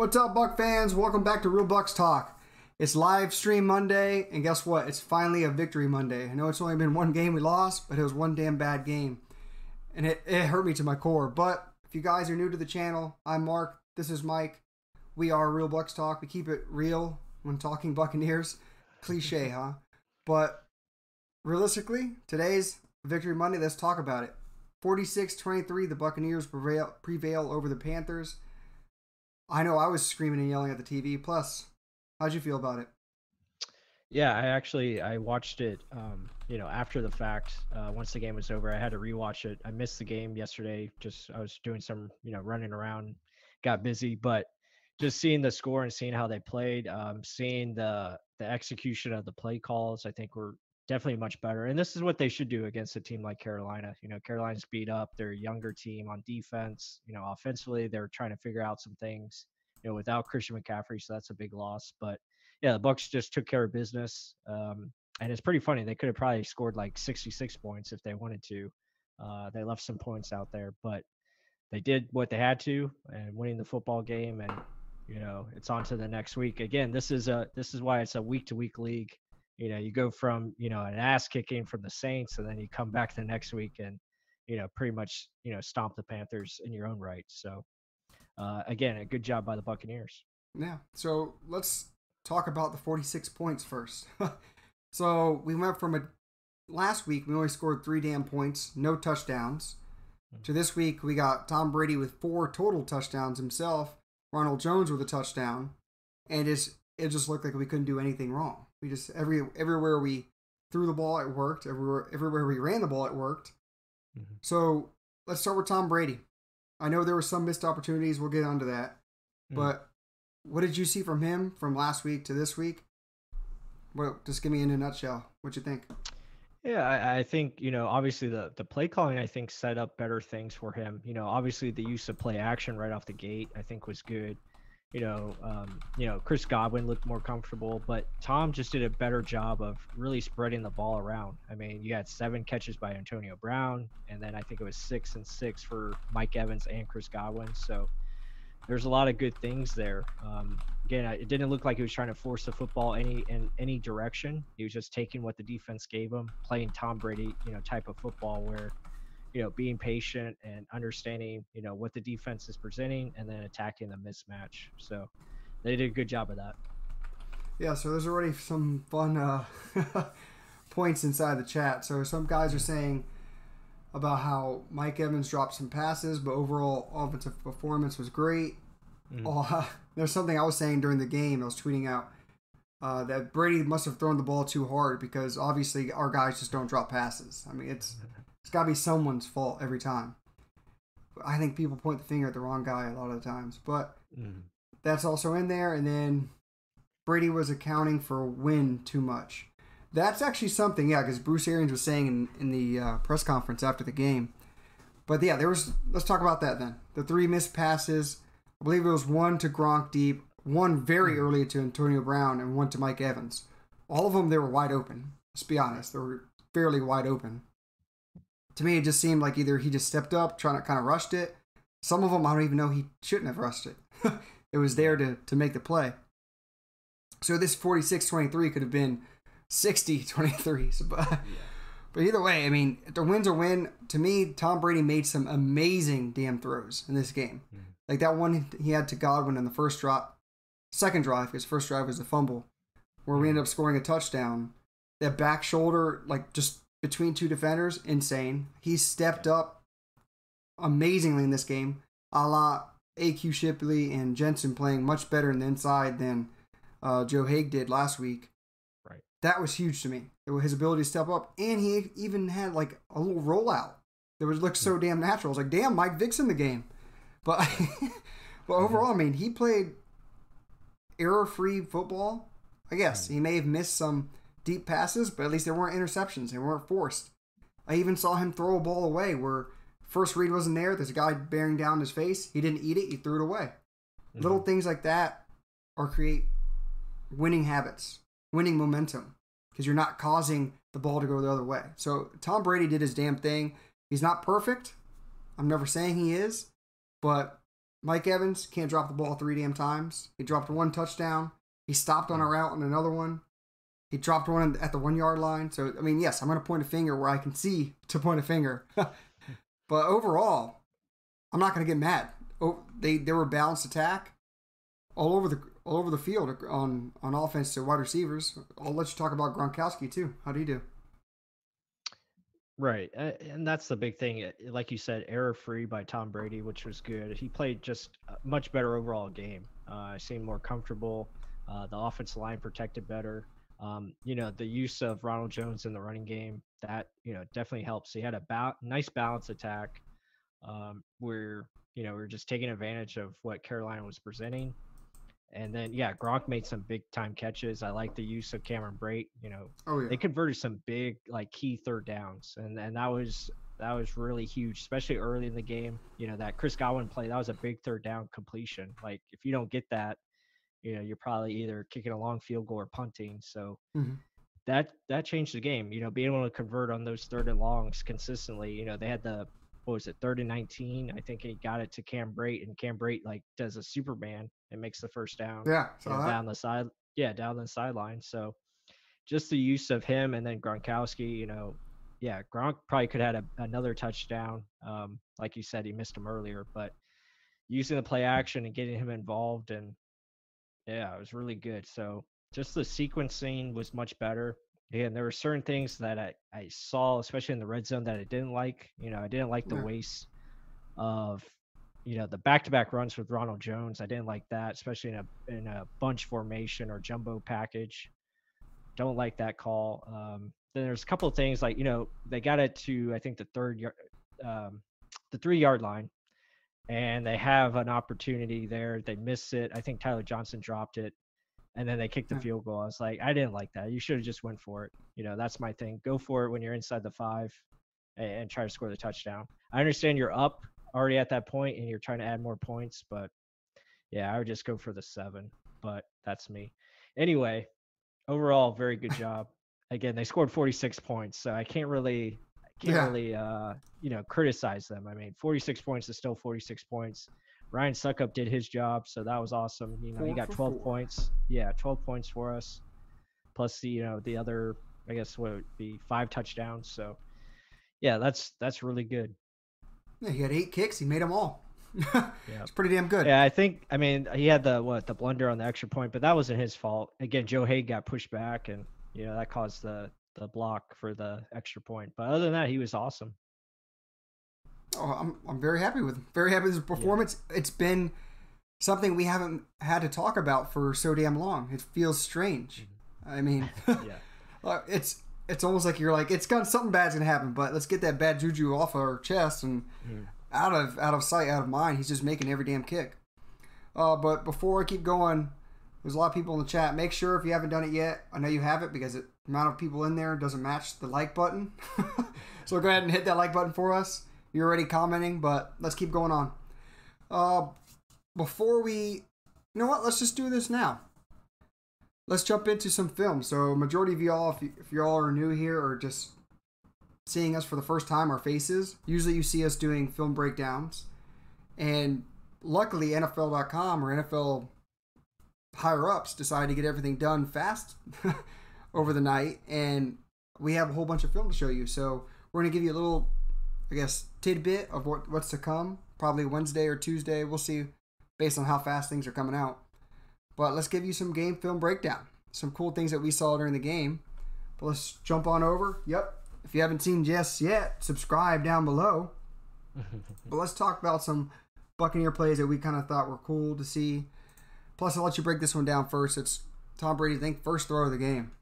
What's up, Buck fans? Welcome back to Real Bucs Talk. It's live stream Monday, and guess what? It's finally a victory Monday. I know it's only been one game we lost, but it was one damn bad game. And it, it hurt me to my core. But if you guys are new to the channel, I'm Mark. This is Mike. We are Real Bucs Talk. We keep it real when talking Buccaneers. Cliche, huh? But realistically, today's Victory Monday. Let's talk about it. 46 23, the Buccaneers prevail, prevail over the Panthers. I know I was screaming and yelling at the TV. Plus, how'd you feel about it? Yeah, I actually I watched it. Um, you know, after the fact, uh, once the game was over, I had to rewatch it. I missed the game yesterday. Just I was doing some, you know, running around, got busy, but just seeing the score and seeing how they played, um, seeing the the execution of the play calls, I think were definitely much better. And this is what they should do against a team like Carolina. You know, Carolina's beat up. They're a younger team on defense. You know, offensively, they're trying to figure out some things. You know, without Christian McCaffrey, so that's a big loss. But yeah, the Bucs just took care of business. Um, and it's pretty funny. They could have probably scored like 66 points if they wanted to. Uh, they left some points out there, but they did what they had to and winning the football game. And you know, it's on to the next week. Again, this is a this is why it's a week to week league you know, you go from, you know, an ass kicking from the Saints and then you come back the next week and, you know, pretty much, you know, stomp the Panthers in your own right. So, uh, again, a good job by the Buccaneers. Yeah. So let's talk about the 46 points first. so we went from a last week, we only scored three damn points, no touchdowns. Mm-hmm. To this week, we got Tom Brady with four total touchdowns himself, Ronald Jones with a touchdown, and it's, it just looked like we couldn't do anything wrong. We just every everywhere we threw the ball, it worked. Everywhere everywhere we ran the ball, it worked. Mm-hmm. So let's start with Tom Brady. I know there were some missed opportunities. We'll get onto that. Mm-hmm. But what did you see from him from last week to this week? Well, just give me in a nutshell. What you think? Yeah, I, I, think you know obviously the the play calling I think set up better things for him. You know, obviously the use of play action right off the gate I think was good you know, um, you know, Chris Godwin looked more comfortable, but Tom just did a better job of really spreading the ball around. I mean, you had seven catches by Antonio Brown, and then I think it was six and six for Mike Evans and Chris Godwin. So there's a lot of good things there. Um, again, it didn't look like he was trying to force the football any in any direction. He was just taking what the defense gave him, playing Tom Brady, you know, type of football where you know, being patient and understanding, you know, what the defense is presenting and then attacking the mismatch. So they did a good job of that. Yeah, so there's already some fun uh, points inside the chat. So some guys are saying about how Mike Evans dropped some passes, but overall offensive performance was great. Mm. Oh, there's something I was saying during the game. I was tweeting out uh, that Brady must have thrown the ball too hard because obviously our guys just don't drop passes. I mean, it's it's got to be someone's fault every time. I think people point the finger at the wrong guy a lot of the times, but mm. that's also in there. And then Brady was accounting for win too much. That's actually something, yeah, because Bruce Arians was saying in, in the uh, press conference after the game. But yeah, there was. Let's talk about that then. The three missed passes. I believe it was one to Gronk deep, one very mm. early to Antonio Brown, and one to Mike Evans. All of them, they were wide open. Let's be honest, they were fairly wide open to me, it just seemed like either he just stepped up, trying to kind of rushed it. Some of them, I don't even know he shouldn't have rushed it. it was there to, to make the play. So this 46 23 could have been 60 23. So, but, yeah. but either way, I mean, the win's a win. To me, Tom Brady made some amazing damn throws in this game. Mm-hmm. Like that one he had to Godwin in the first drop, second drive, his first drive was a fumble, where we ended up scoring a touchdown. That back shoulder, like just between two defenders, insane. He stepped up amazingly in this game, a la AQ Shipley and Jensen playing much better in the inside than uh, Joe Haeg did last week. Right. That was huge to me. His ability to step up, and he even had like a little rollout that was looked so damn natural. I was like, damn, Mike Vick's in the game. But but overall, I mean, he played error-free football. I guess he may have missed some deep passes, but at least there weren't interceptions. They weren't forced. I even saw him throw a ball away where first read wasn't there. There's a guy bearing down his face. He didn't eat it. He threw it away. Mm-hmm. Little things like that are create winning habits, winning momentum, because you're not causing the ball to go the other way. So Tom Brady did his damn thing. He's not perfect. I'm never saying he is, but Mike Evans can't drop the ball three damn times. He dropped one touchdown. He stopped on a route on another one. He dropped one at the one yard line. So, I mean, yes, I'm going to point a finger where I can see to point a finger. but overall, I'm not going to get mad. Oh, they, they were balanced attack all over the all over the field on on offense to wide receivers. I'll let you talk about Gronkowski too. How do you do? Right, and that's the big thing. Like you said, error free by Tom Brady, which was good. He played just much better overall game. Uh, seemed more comfortable. Uh, the offensive line protected better. Um, you know, the use of Ronald Jones in the running game that you know definitely helps. He had a ba- nice balance attack um, where you know we are just taking advantage of what Carolina was presenting. And then yeah, Gronk made some big time catches. I like the use of Cameron Brate. You know, oh, yeah. they converted some big like key third downs, and and that was that was really huge, especially early in the game. You know that Chris Godwin play that was a big third down completion. Like if you don't get that, you know, you're probably either kicking a long field goal or punting. So mm-hmm. that that changed the game. You know, being able to convert on those third and longs consistently. You know, they had the what was it, third and nineteen? I think he got it to Cam Brate, and Cam Brate like does a Superman and makes the first down. Yeah, you know, down the side. Yeah, down the sideline. So just the use of him and then Gronkowski. You know, yeah, Gronk probably could have had a, another touchdown. Um, like you said, he missed him earlier, but using the play action and getting him involved and yeah, it was really good. So just the sequencing was much better. And there were certain things that I, I saw, especially in the red zone, that I didn't like. You know, I didn't like the yeah. waste of, you know, the back-to-back runs with Ronald Jones. I didn't like that, especially in a in a bunch formation or jumbo package. Don't like that call. Um, then there's a couple of things like you know they got it to I think the third yard, um, the three yard line, and they have an opportunity there. They miss it. I think Tyler Johnson dropped it, and then they kicked the field goal. I was like, I didn't like that. You should have just went for it. You know, that's my thing. Go for it when you're inside the five, and, and try to score the touchdown. I understand you're up already at that point, and you're trying to add more points, but yeah, I would just go for the seven. But that's me. Anyway, overall, very good job. Again, they scored 46 points, so I can't really can't yeah. really uh, you know criticize them. I mean, 46 points is still 46 points. Ryan Succop did his job, so that was awesome. You know, four he got 12 four. points. Yeah, 12 points for us. Plus the you know the other I guess what would be five touchdowns. So yeah, that's that's really good. Yeah, he had eight kicks. He made them all. yeah, it's pretty damn good. Yeah, I think. I mean, he had the what the blunder on the extra point, but that wasn't his fault. Again, Joe Haeg got pushed back, and you know that caused the the block for the extra point. But other than that, he was awesome. Oh, I'm I'm very happy with him. Very happy with his performance. Yeah. It's been something we haven't had to talk about for so damn long. It feels strange. Mm-hmm. I mean, yeah, it's it's almost like you're like it's got something bad's gonna happen, but let's get that bad juju off our chest and mm-hmm. out of out of sight, out of mind. He's just making every damn kick. Uh, but before I keep going, there's a lot of people in the chat. Make sure if you haven't done it yet, I know you have it because it amount of people in there doesn't match the like button. so go ahead and hit that like button for us. You're already commenting, but let's keep going on. Uh, before we, you know what? Let's just do this now. Let's jump into some film. So, majority of y'all, if, y- if y'all are new here or just seeing us for the first time, our faces, usually you see us doing film breakdowns. And luckily, NFL.com or NFL higher ups decided to get everything done fast over the night, and we have a whole bunch of film to show you. So we're gonna give you a little, I guess, tidbit of what what's to come. Probably Wednesday or Tuesday. We'll see, based on how fast things are coming out. But let's give you some game film breakdown. Some cool things that we saw during the game. But let's jump on over. Yep. If you haven't seen Jess yet, subscribe down below. but let's talk about some Buccaneer plays that we kind of thought were cool to see. Plus, I'll let you break this one down first. It's Tom Brady, I think, first throw of the game.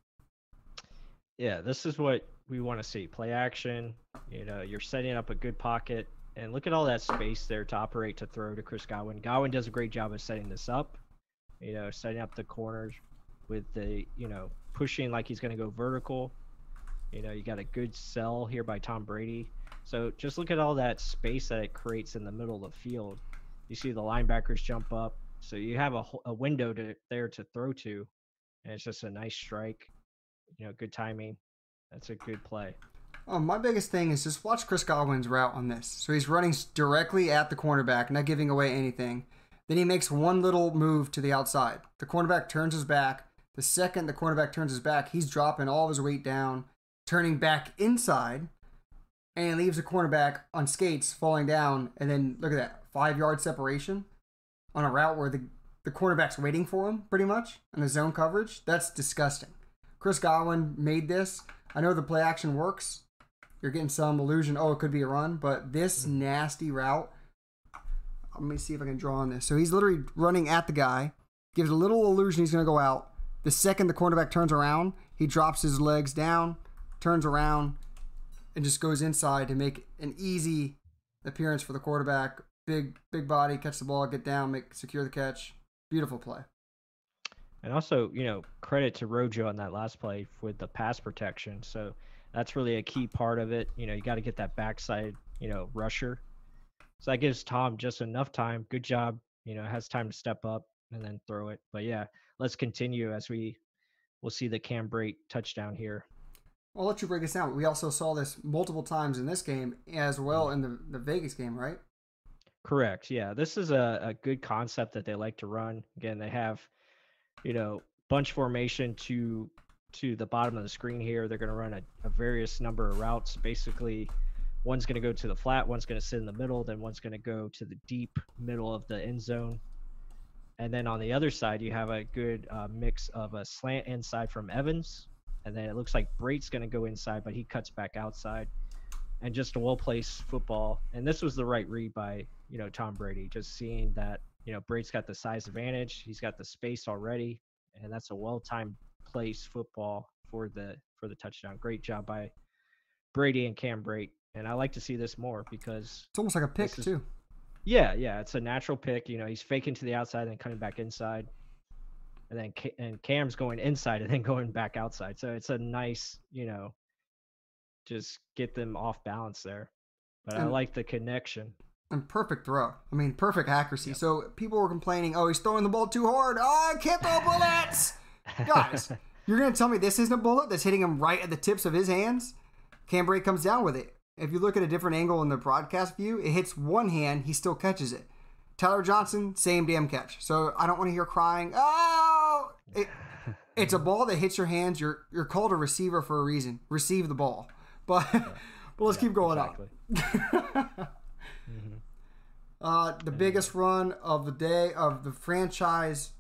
Yeah, this is what we want to see. Play action. You know, you're setting up a good pocket. And look at all that space there to operate to throw to Chris Godwin. Godwin does a great job of setting this up. You know, setting up the corners with the, you know, pushing like he's going to go vertical. You know, you got a good sell here by Tom Brady. So just look at all that space that it creates in the middle of the field. You see the linebackers jump up. So you have a, a window to there to throw to. And it's just a nice strike. You know, good timing. That's a good play. Um, my biggest thing is just watch Chris Godwin's route on this. So he's running directly at the cornerback, not giving away anything. Then he makes one little move to the outside. The cornerback turns his back. The second the cornerback turns his back, he's dropping all of his weight down, turning back inside, and leaves the cornerback on skates falling down. And then look at that five yard separation on a route where the, the cornerback's waiting for him pretty much in the zone coverage. That's disgusting. Chris Godwin made this. I know the play action works, you're getting some illusion. Oh, it could be a run, but this nasty route. Let me see if I can draw on this. So he's literally running at the guy, gives a little illusion he's going to go out. The second the cornerback turns around, he drops his legs down, turns around, and just goes inside to make an easy appearance for the quarterback. Big, big body, catch the ball, get down, make secure the catch. Beautiful play. And also, you know, credit to Rojo on that last play with the pass protection. So that's really a key part of it. You know, you got to get that backside, you know, rusher. So that gives Tom just enough time. Good job. You know, has time to step up and then throw it. But yeah, let's continue as we we'll see the Cam Brate touchdown here. I'll let you break this down. We also saw this multiple times in this game as well in the, the Vegas game, right? Correct. Yeah, this is a, a good concept that they like to run. Again, they have, you know, bunch formation to to the bottom of the screen here. They're going to run a, a various number of routes. Basically, one's going to go to the flat, one's going to sit in the middle, then one's going to go to the deep middle of the end zone. And then on the other side, you have a good uh, mix of a slant inside from Evans, and then it looks like Brate's going to go inside, but he cuts back outside and just a well placed football. And this was the right read by you know Tom Brady, just seeing that you know Brate's got the size advantage, he's got the space already, and that's a well timed place football for the for the touchdown. Great job by Brady and Cam Brate, and I like to see this more because It's almost like a pick, is- too. yeah, yeah, it's a natural pick. You know, he's faking to the outside and coming back inside, and then and Cam's going inside and then going back outside. So it's a nice, you know, just get them off balance there. But I like the connection. And perfect throw. I mean, perfect accuracy. So people were complaining, oh, he's throwing the ball too hard. Oh, I can't throw bullets. Guys, you're going to tell me this isn't a bullet that's hitting him right at the tips of his hands? Cam Brate comes down with it. If you look at a different angle in the broadcast view, it hits one hand, he still catches it. Tyler Johnson, same damn catch. So I don't want to hear crying. Oh, it, it's a ball that hits your hands. You're you're called a receiver for a reason. Receive the ball. But but let's keep going exactly. on. Uh, the biggest run of the day of the franchise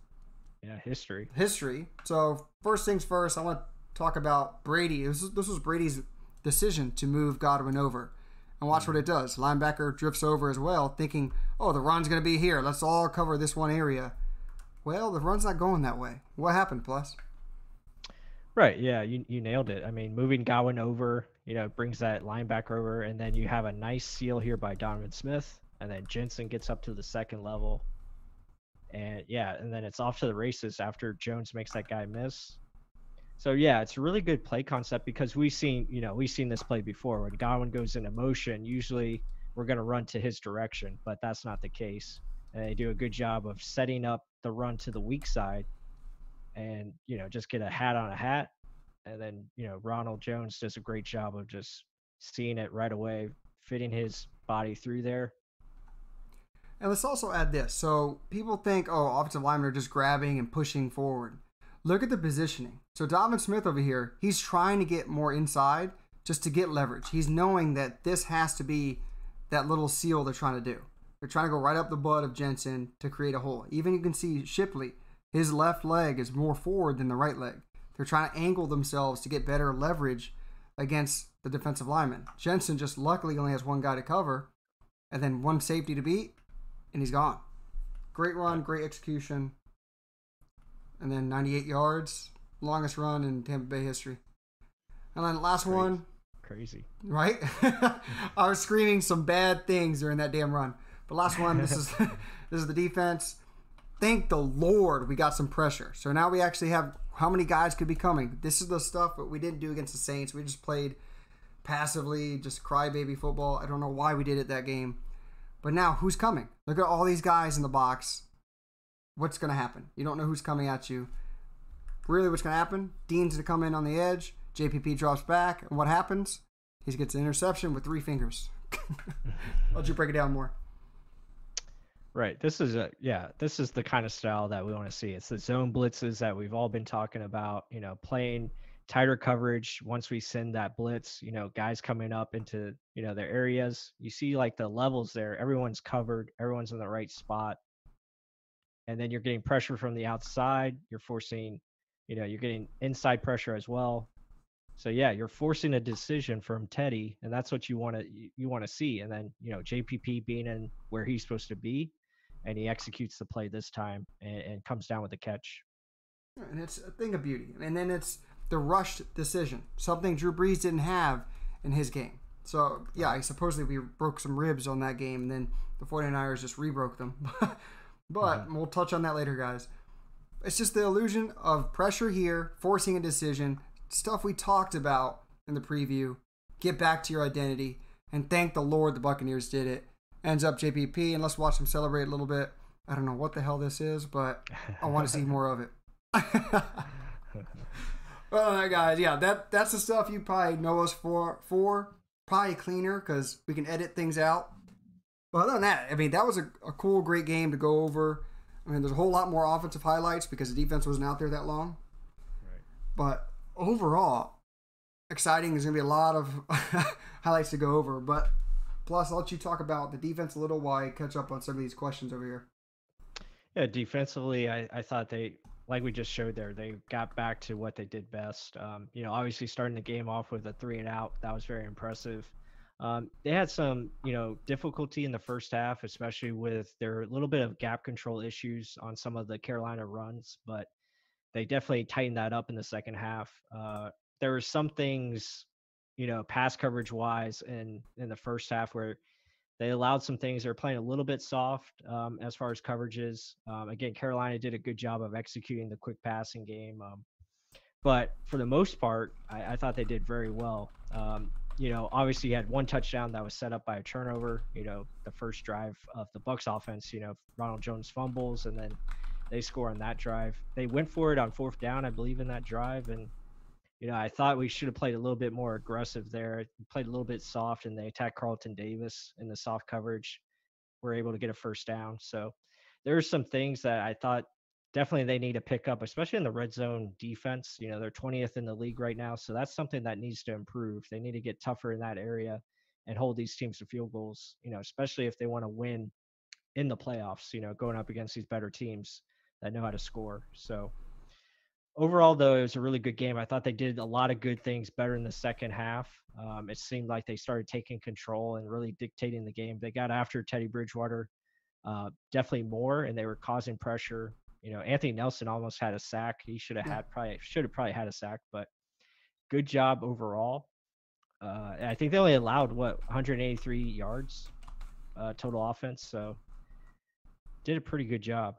Yeah, history. history. So first things first, I want to talk about Brady. This, is, this was Brady's decision to move Godwin over, and watch what it does. Linebacker drifts over as well, thinking, "Oh, the run's going to be here. Let's all cover this one area." Well, the run's not going that way. What happened, Plus? Right. Yeah, you you nailed it. I mean, moving Godwin over, you know, brings that linebacker over, and then you have a nice seal here by Donovan Smith, and then Jensen gets up to the second level, and yeah, and then it's off to the races after Jones makes that guy miss. So yeah, it's a really good play concept because we've seen, you know, we've seen this play before. When Godwin goes into motion, usually we're going to run to his direction, but that's not the case. And they do a good job of setting up the run to the weak side and you know just get a hat on a hat and then you know ronald jones does a great job of just seeing it right away fitting his body through there And let's also add this. So people think, oh, offensive linemen are just grabbing and pushing forward. Look at the positioning. So Donovan Smith over here, he's trying to get more inside just to get leverage. He's knowing that this has to be that little seal they're trying to do. They're trying to go right up the butt of Jensen to create a hole. Even you can see Shipley, his left leg is more forward than the right leg. They're trying to angle themselves to get better leverage against the defensive lineman. Jensen just luckily only has one guy to cover and then one safety to beat and he's gone. Great run, great execution, and then 98 yards, longest run in Tampa Bay history. And then last Crazy. one, Crazy. right? I was screaming some bad things during that damn run. But last one, this is this is the defense. Thank the Lord we got some pressure. So now we actually have how many guys could be coming. This is the stuff that we didn't do against the Saints. We just played passively, just crybaby football. I don't know why we did it that game. But now who's coming? Look at all these guys in the box. What's gonna happen? You don't know who's coming at you. Really, what's gonna happen? Dean's gonna come in on the edge. JPP drops back, and what happens? He gets an interception with three fingers. I'll you break it down more. Right. This is a yeah. This is the kind of style that we want to see. It's the zone blitzes that we've all been talking about. You know, playing tighter coverage. Once we send that blitz, you know, guys coming up into you know their areas. You see like the levels there. Everyone's covered. Everyone's in the right spot. And then you're getting pressure from the outside. You're forcing, you know, you're getting inside pressure as well. So yeah, you're forcing a decision from Teddy, and that's what you want to you, want to see. And then you know JPP being in where he's supposed to be, and he executes the play this time and, and comes down with the catch. And it's a thing of beauty. And then it's the rushed decision, something Drew Brees didn't have in his game. So, yeah, I supposedly we broke some ribs on that game, and then the 49ers just rebroke them. but mm-hmm. we'll touch on that later, guys. It's just the illusion of pressure here, forcing a decision, stuff we talked about in the preview. Get back to your identity, and thank the Lord the Buccaneers did it. Ends up JPP, and let's watch them celebrate a little bit. I don't know what the hell this is, but I want to see more of it. Oh, well, guys, yeah, that that's the stuff you probably know us for. For probably cleaner because we can edit things out. But other than that, I mean, that was a, a cool, great game to go over. I mean, there's a whole lot more offensive highlights because the defense wasn't out there that long. Right. But overall, exciting. There's going to be a lot of highlights to go over. But plus, I'll let you talk about the defense a little while I catch up on some of these questions over here. Yeah, defensively, I, I thought they, like we just showed there, they got back to what they did best. Um, you know, obviously starting the game off with a three and out, that was very impressive. Um, they had some, you know, difficulty in the first half, especially with their little bit of gap control issues on some of the Carolina runs, but they definitely tightened that up in the second half. Uh, there were some things, you know, pass coverage wise in in the first half where they allowed some things. They're playing a little bit soft um, as far as coverages. Um, again, Carolina did a good job of executing the quick passing game. Um, but for the most part, I, I thought they did very well. Um, you know, obviously, you had one touchdown that was set up by a turnover. You know, the first drive of the Bucs offense. You know, Ronald Jones fumbles, and then they score on that drive. They went for it on fourth down, I believe, in that drive, and you know, I thought we should have played a little bit more aggressive there. Played a little bit soft, and they attacked Carlton Davis in the soft coverage. We're able to get a first down. So there's some things that I thought definitely they need to pick up, especially in the red zone defense. You know, they're 20th in the league right now, so that's something that needs to improve. They need to get tougher in that area and hold these teams to field goals. You know, especially if they want to win in the playoffs. You know, going up against these better teams that know how to score. So overall though it was a really good game. I thought they did a lot of good things better in the second half. Um, it seemed like they started taking control and really dictating the game. They got after teddy bridgewater uh, definitely more and they were causing pressure. You know anthony nelson almost had a sack. He should have had probably should have probably had a sack but good job overall. Uh, i think they only allowed what 183 yards uh, total offense so did a pretty good job.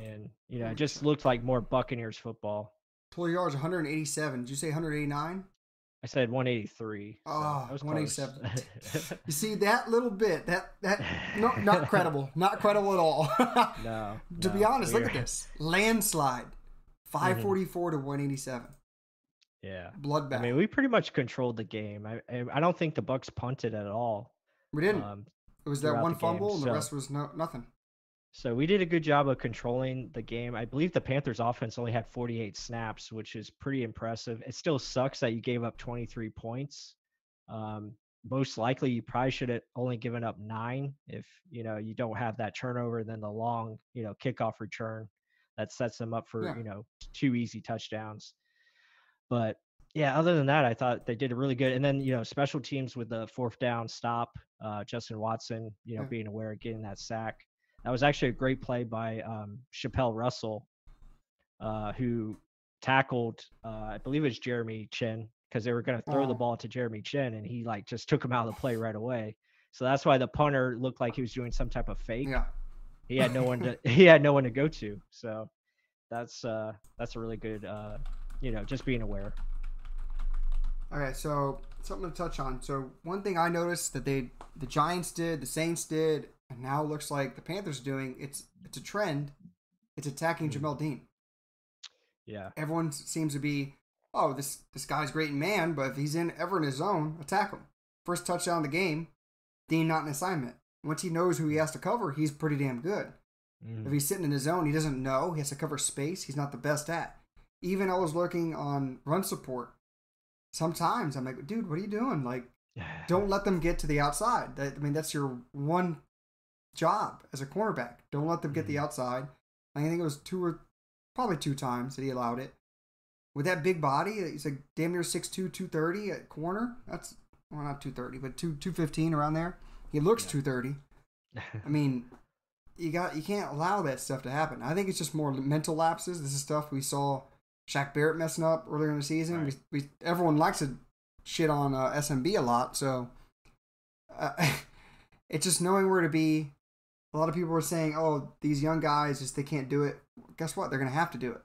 And you know it just looked like more buccaneers football Total yards 187. Did you say 189? I said 183. so Oh, that was 187. You see that little bit that that no, not credible, not credible at all. no. to be no, honest, look at this landslide, Mm-hmm. 544 to 187, Yeah. bloodbath. I mean, we pretty much controlled the game. I I, don't think the Bucs punted at all. we didn't. Um, it was that one the game, fumble, and the rest was no nothing. So we did a good job of controlling the game. I believe the Panthers offense only had 48 snaps, which is pretty impressive. It still sucks that you gave up 23 points. Um, most likely you probably should have only given up nine if you know you don't have that turnover, then the long, you know, kickoff return that sets them up for, Yeah. you know, two easy touchdowns. But yeah, other than that, I thought they did a really good. And then, you know, special teams with the fourth down stop, uh, Justin Watson, you know, Yeah. being aware of getting that sack. That was actually a great play by um, Chapelle Russell, uh, who tackled, uh, I believe it was Jeremy Chinn, because they were going to throw the Oh. ball to Jeremy Chinn, and he like just took him out of the play right away. So that's why the punter looked like he was doing some type of fake. Yeah. He had no one to he had no one to go to. So that's uh that's a really good uh you know just being aware. Okay, so something to touch on. So one thing I noticed that they the Giants did, the Saints did, and now it looks like the Panthers are doing. It's it's a trend. It's attacking Mhm. Jamel Dean. Yeah. Everyone seems to be, oh, this this guy's great in man, but if he's in ever in his zone, attack him. First touchdown of the game, Dean not an assignment. Once he knows who he has to cover, he's pretty damn good. Mhm. If he's sitting in his zone, he doesn't know. He has to cover space. He's not the best at. Even I was looking on run support. Sometimes I'm like, dude, what are you doing? Like, don't let them get to the outside. I mean, that's your one job as a cornerback. Don't let them get the Mhm. outside. I think it was two or probably two times that he allowed it. With that big body, he's like damn near 6'2", 230 at corner. That's well, not 230, but two 215 around there. He looks Yeah. 230. I mean, you got you can't allow that stuff to happen. I think it's just more mental lapses. This is stuff we saw Shaq Barrett messing up earlier in the season. Right. We, we everyone likes to shit on uh, SMB a lot, so uh, it's just knowing where to be. A lot of people were saying, "Oh, these young guys just they can't do it." Guess what? They're gonna have to do it.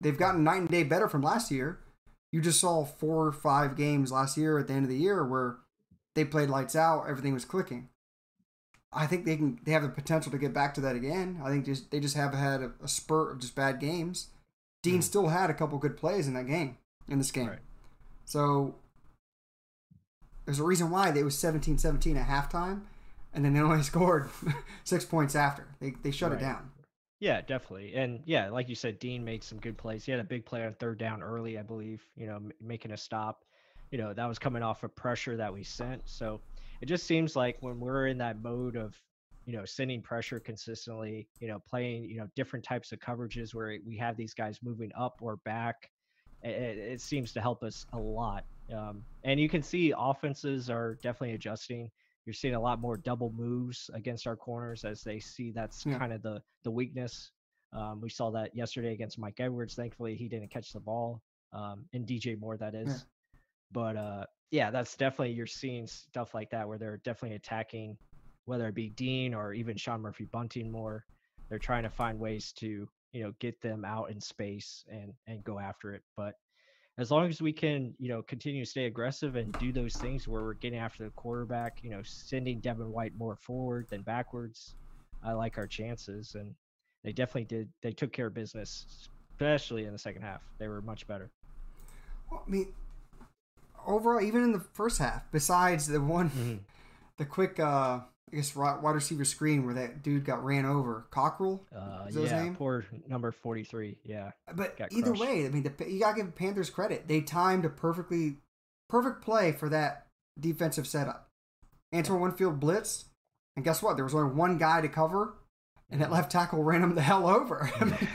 They've gotten night and day better from last year. You just saw four or five games last year at the end of the year where they played lights out. Everything was clicking. I think they can. They have the potential to get back to that again. I think just they just have had a, a spurt of just bad games. Dean Mhm. still had a couple good plays in that game, in this game. Right. So there's a reason why they was 17-17 at halftime, and then they only scored six points after. They they shut Right. it down. Yeah, definitely. And yeah, like you said, Dean made some good plays. He had a big play on third down early, I believe, you know, m- making a stop. You know, that was coming off of pressure that we sent. So it just seems like when we're in that mode of, you know, sending pressure consistently, you know, playing, you know, different types of coverages where we have these guys moving up or back, it, it seems to help us a lot. Um, and you can see offenses are definitely adjusting. You're seeing a lot more double moves against our corners as they see that's Yeah. kind of the the weakness. Um, we saw that yesterday against Mike Edwards. Thankfully, he didn't catch the ball. Um, and DJ Moore, that is. Yeah. But uh, yeah, that's definitely you're seeing stuff like that where they're definitely attacking, whether it be Dean or even Sean Murphy Bunting more. They're trying to find ways to you know get them out in space and and go after it. But as long as we can, you know, continue to stay aggressive and do those things where we're getting after the quarterback, you know, sending Devin White more forward than backwards, I like our chances. And they definitely did. They took care of business, especially in the second half. They were much better. Well, I mean, overall, even in the first half, besides the one, Mhm. the quick, uh, I guess, wide receiver screen where that dude got ran over, Cockrell. Uh, Is that his yeah, name? poor number 43. Yeah. But either crushed. way, I mean, the, you gotta give Panthers credit. They timed a perfectly perfect play for that defensive setup. Antoine Winfield blitz, and guess what? There was only one guy to cover, and that left tackle ran him the hell over. I mean,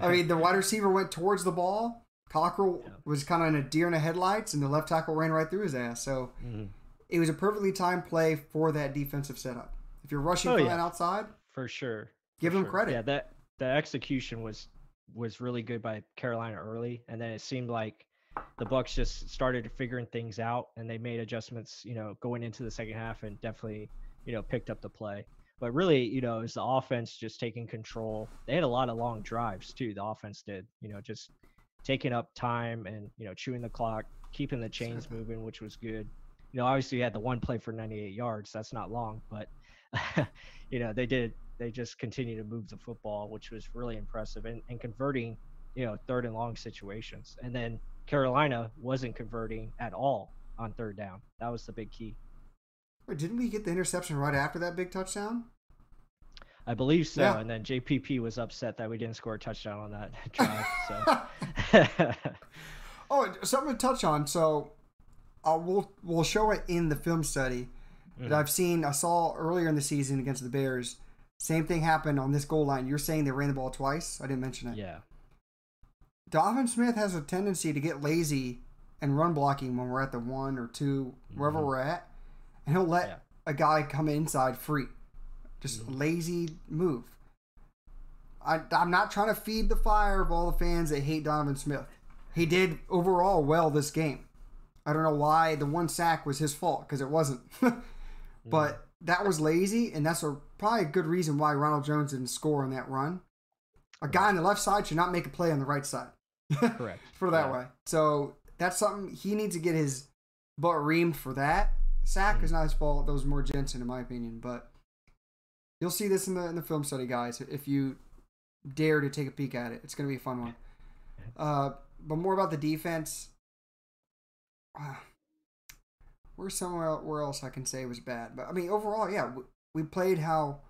I mean, the wide receiver went towards the ball. Cockrell Yeah. was kind of in a deer in the headlights, and the left tackle ran right through his ass. So Mhm. It was a perfectly timed play for that defensive setup. If you're rushing Oh, from yeah. that outside, for sure. Give for him sure. credit. Yeah, that the execution was was really good by Carolina early, and then it seemed like the Bucs just started figuring things out, and they made adjustments, you know, going into the second half, and definitely, you know, picked up the play. But really, you know, it was the offense just taking control. They had a lot of long drives too. The offense did, you know, just taking up time and you know chewing the clock, keeping the chains moving, which was good. You know, obviously you had the one play for 98 yards. That's not long, but you know they did. They just continue to move the football, which was really impressive, and, and converting, you know, third and long situations. And then Carolina wasn't converting at all on third down. That was the big key. Wait, didn't we get the interception right after that big touchdown? I believe so. Yeah. And then JPP was upset that we didn't score a touchdown on that drive. So Oh, something to touch on. So, uh, we'll we'll show it in the film study that Mhm. I've seen. I saw earlier in the season against the Bears. Same thing happened on this goal line. You're saying they ran the ball twice. I didn't mention it. yeah, Donovan Smith has a tendency to get lazy and run blocking when we're at the one or two, wherever Mhm. we're at, and he'll let Yeah. a guy come inside free. Just Mhm. lazy move. I, I'm not trying to feed the fire of all the fans that hate Donovan Smith. He did overall well this game. I don't know why the one sack was his fault because it wasn't. but that was lazy, and that's a probably a good reason why Ronald Jones didn't score on that run. A guy on the left side should not make a play on the right side. Correct. It that Yeah. way. So that's something he needs to get his butt reamed for that. Sack Mm. is not his fault. That was more Jensen, in my opinion. But you'll see this in the in the film study, guys. If you dare to take a peek at it, it's going to be a fun one. Uh, but more about the defense. Uh, where's somewhere where else I can say was bad? But I mean, overall, yeah, we, we played how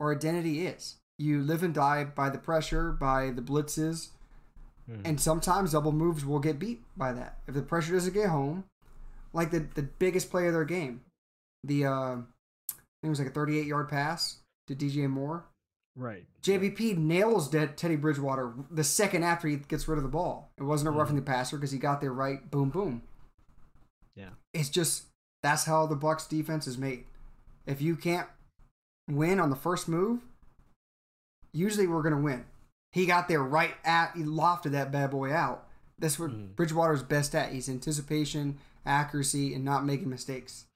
our identity is. You live and die by the pressure, by the blitzes, Mhm. and sometimes double moves will get beat by that. If the pressure doesn't get home, like the the biggest play of their game, the uh, I think it was like a 38 yard pass to DJ Moore. Right. JPP nails dead Teddy Bridgewater the second after he gets rid of the ball. It wasn't a roughing the passer because he got there right. Boom, boom. Yeah. It's just that's how the Bucs defense is made. If you can't win on the first move, usually we're gonna win. He got there right at he lofted that bad boy out. That's what Mhm. Bridgewater's best at. He's anticipation, accuracy, and not making mistakes.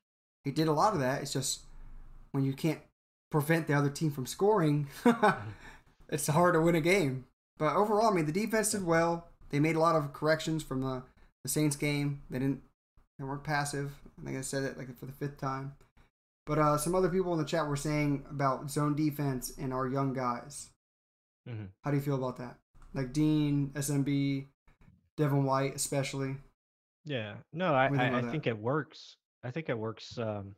He did a lot of that. It's just when you can't prevent the other team from scoring, it's hard to win a game. But overall, I mean, the defense did well. They made a lot of corrections from the, the Saints game. They didn't, they weren't passive. I think I said it like for the fifth time. But uh, some other people in the chat were saying about zone defense and our young guys. Mhm. How do you feel about that? Like Dean, SMB, Devin White, especially. Yeah. No, I, What do you think I, I think it works. I think it works. Um,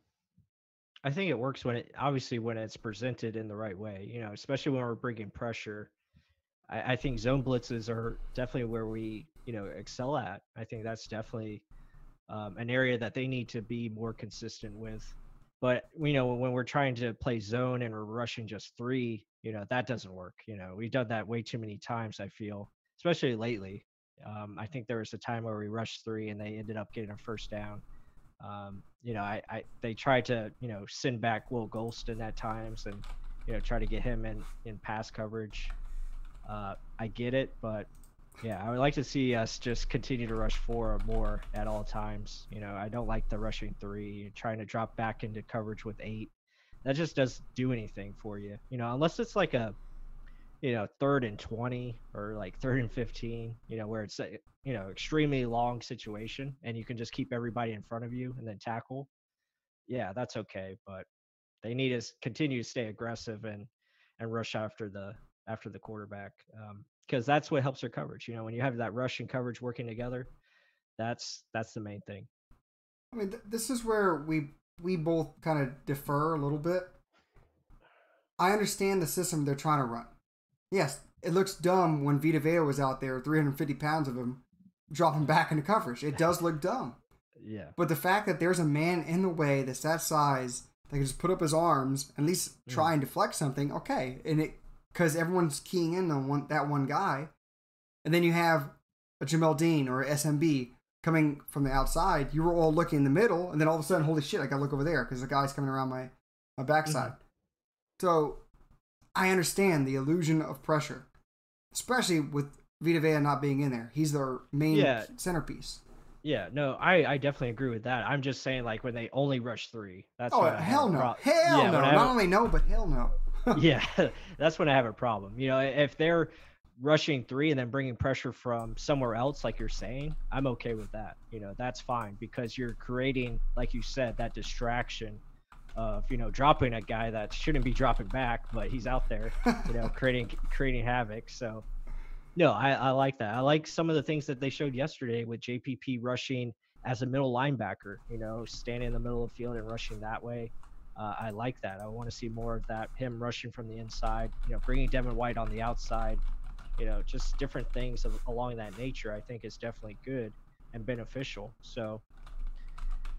I think it works when it obviously when it's presented in the right way. You know, especially when we're bringing pressure. I, I think zone blitzes are definitely where we you know excel at. I think that's definitely um, an area that they need to be more consistent with. But you know, when we're trying to play zone and we're rushing just three, you know, that doesn't work. You know, we've done that way too many times. I feel, especially lately. Um, I think there was a time where we rushed three and they ended up getting a first down. Um, you know, I, I they tried to you know send back Will Gholston at times and you know try to get him in in pass coverage. Uh, I get it, but yeah, I would like to see us just continue to rush four or more at all times. You know, I don't like the rushing three, trying to drop back into coverage with eight. That just doesn't do anything for you. You know, unless it's like a, you know, third and 20 or like third and 15, you know, where it's, a, you know, extremely long situation and you can just keep everybody in front of you and then tackle. Yeah, that's okay. But they need to continue to stay aggressive and, and rush after the, after the quarterback. Um, because that's what helps their coverage. You know, when you have that rush and coverage working together, that's that's the main thing. I mean, th- this is where we we both kind of defer a little bit. I understand the system they're trying to run. Yes, it looks dumb when Vita Vea was out there, 350 pounds of him, dropping back into coverage. It does look dumb. Yeah. But the fact that there's a man in the way that's that size that can just put up his arms, at least mm. try and deflect something, okay. And it because everyone's keying in on one that one guy, and then you have a Jamel Dean or a SMB coming from the outside. You were all looking in the middle, and then all of a sudden, holy shit! I got to look over there because the guy's coming around my my backside. Mm-hmm. So I understand the illusion of pressure, especially with Vita Vea not being in there. He's their main Yeah. centerpiece. Yeah, no, I, I definitely agree with that. I'm just saying, like when they only rush three, that's oh when I have hell no! prob- hell Yeah, no! Not only no, but hell no. yeah, that's when I have a problem. You know, if they're rushing three and then bringing pressure from somewhere else, like you're saying, I'm okay with that. You know, that's fine because you're creating, like you said, that distraction of you know dropping a guy that shouldn't be dropping back, but he's out there, you know, creating creating havoc. So, no, I, I like that. I like some of the things that they showed yesterday with JPP rushing as a middle linebacker. You know, standing in the middle of the field and rushing that way. Uh, I like that. I want to see more of that. Him rushing from the inside, you know, bringing Devin White on the outside, you know, just different things of, along that nature. I think is definitely good and beneficial. So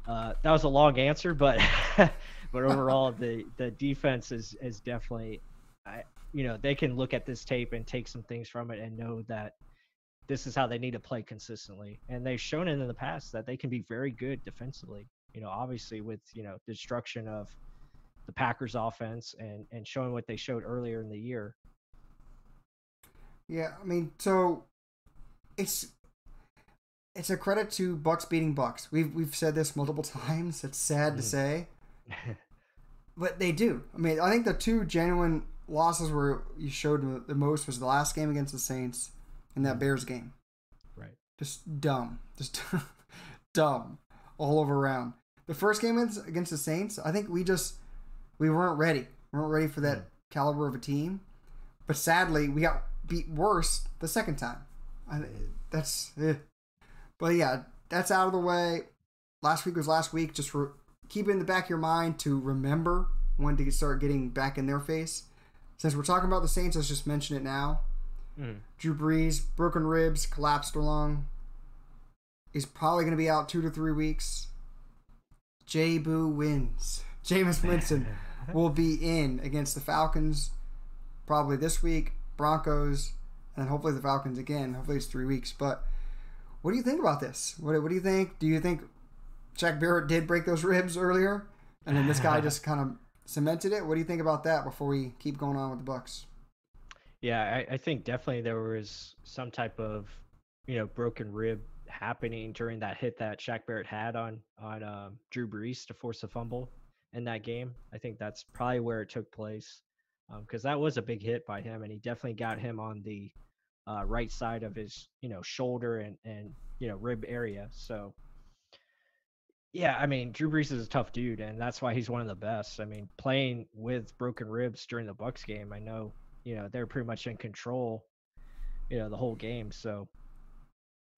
uh, that was a long answer, but but overall, the the defense is is definitely, I you know, they can look at this tape and take some things from it and know that this is how they need to play consistently. And they've shown it in the past that they can be very good defensively. You know, obviously with you know destruction of the Packers offense and and showing what they showed earlier in the year. Yeah, I mean, so it's it's a credit to Bucs beating Bucs. We've we've said this multiple times. It's sad to Mhm. say, but they do. I mean, I think the two genuine losses where you showed the- the most was the last game against the Saints and that Mhm. Bears game. right. Just dumb, just dumb all over around. The first game against- against the Saints, I think we just we weren't ready. We weren't ready for that Mhm. caliber of a team. But sadly, we got beat worse the second time. I, that's, eh. But yeah, that's out of the way. Last week was last week. Just re- keep it in the back of your mind to remember when to start getting back in their face. Since we're talking about the Saints, let's just mention it now. Mhm. Drew Brees, broken ribs, collapsed along. He's probably going to be out two to three weeks. J Boo wins. Jameis Winston will be in against the Falcons probably this week, Broncos, and hopefully the Falcons again. Hopefully it's three weeks. But what do you think about this? What, what do you think? Do you think Shaq Barrett did break those ribs earlier, and then this guy just kind of cemented it? What do you think about that before we keep going on with the Bucs? Yeah, I, I think definitely there was some type of, you know, broken rib happening during that hit that Shaq Barrett had on on um, Drew Brees to force a fumble in that game. I think that's probably where it took place because that was a big hit by him, and he definitely got him on the uh, right side of his, you know, shoulder and and you know rib area. So. Yeah, I mean, Drew Brees is a tough dude, and that's why he's one of the best. I mean, playing with broken ribs during the Bucs game, I know you know they're pretty much in control you know the whole game so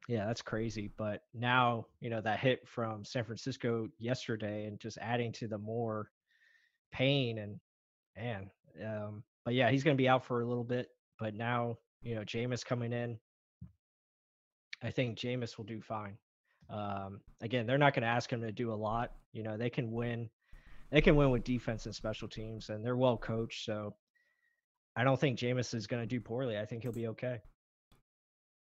yeah that's crazy but now you know that hit from san francisco yesterday and just adding to the more pain and man um but yeah he's going to be out for a little bit but now you know Jameis coming in i think Jameis will do fine um again they're not going to ask him to do a lot you know they can win they can win with defense and special teams and they're well coached so I don't think Jameis is going to do poorly. I think he'll be okay.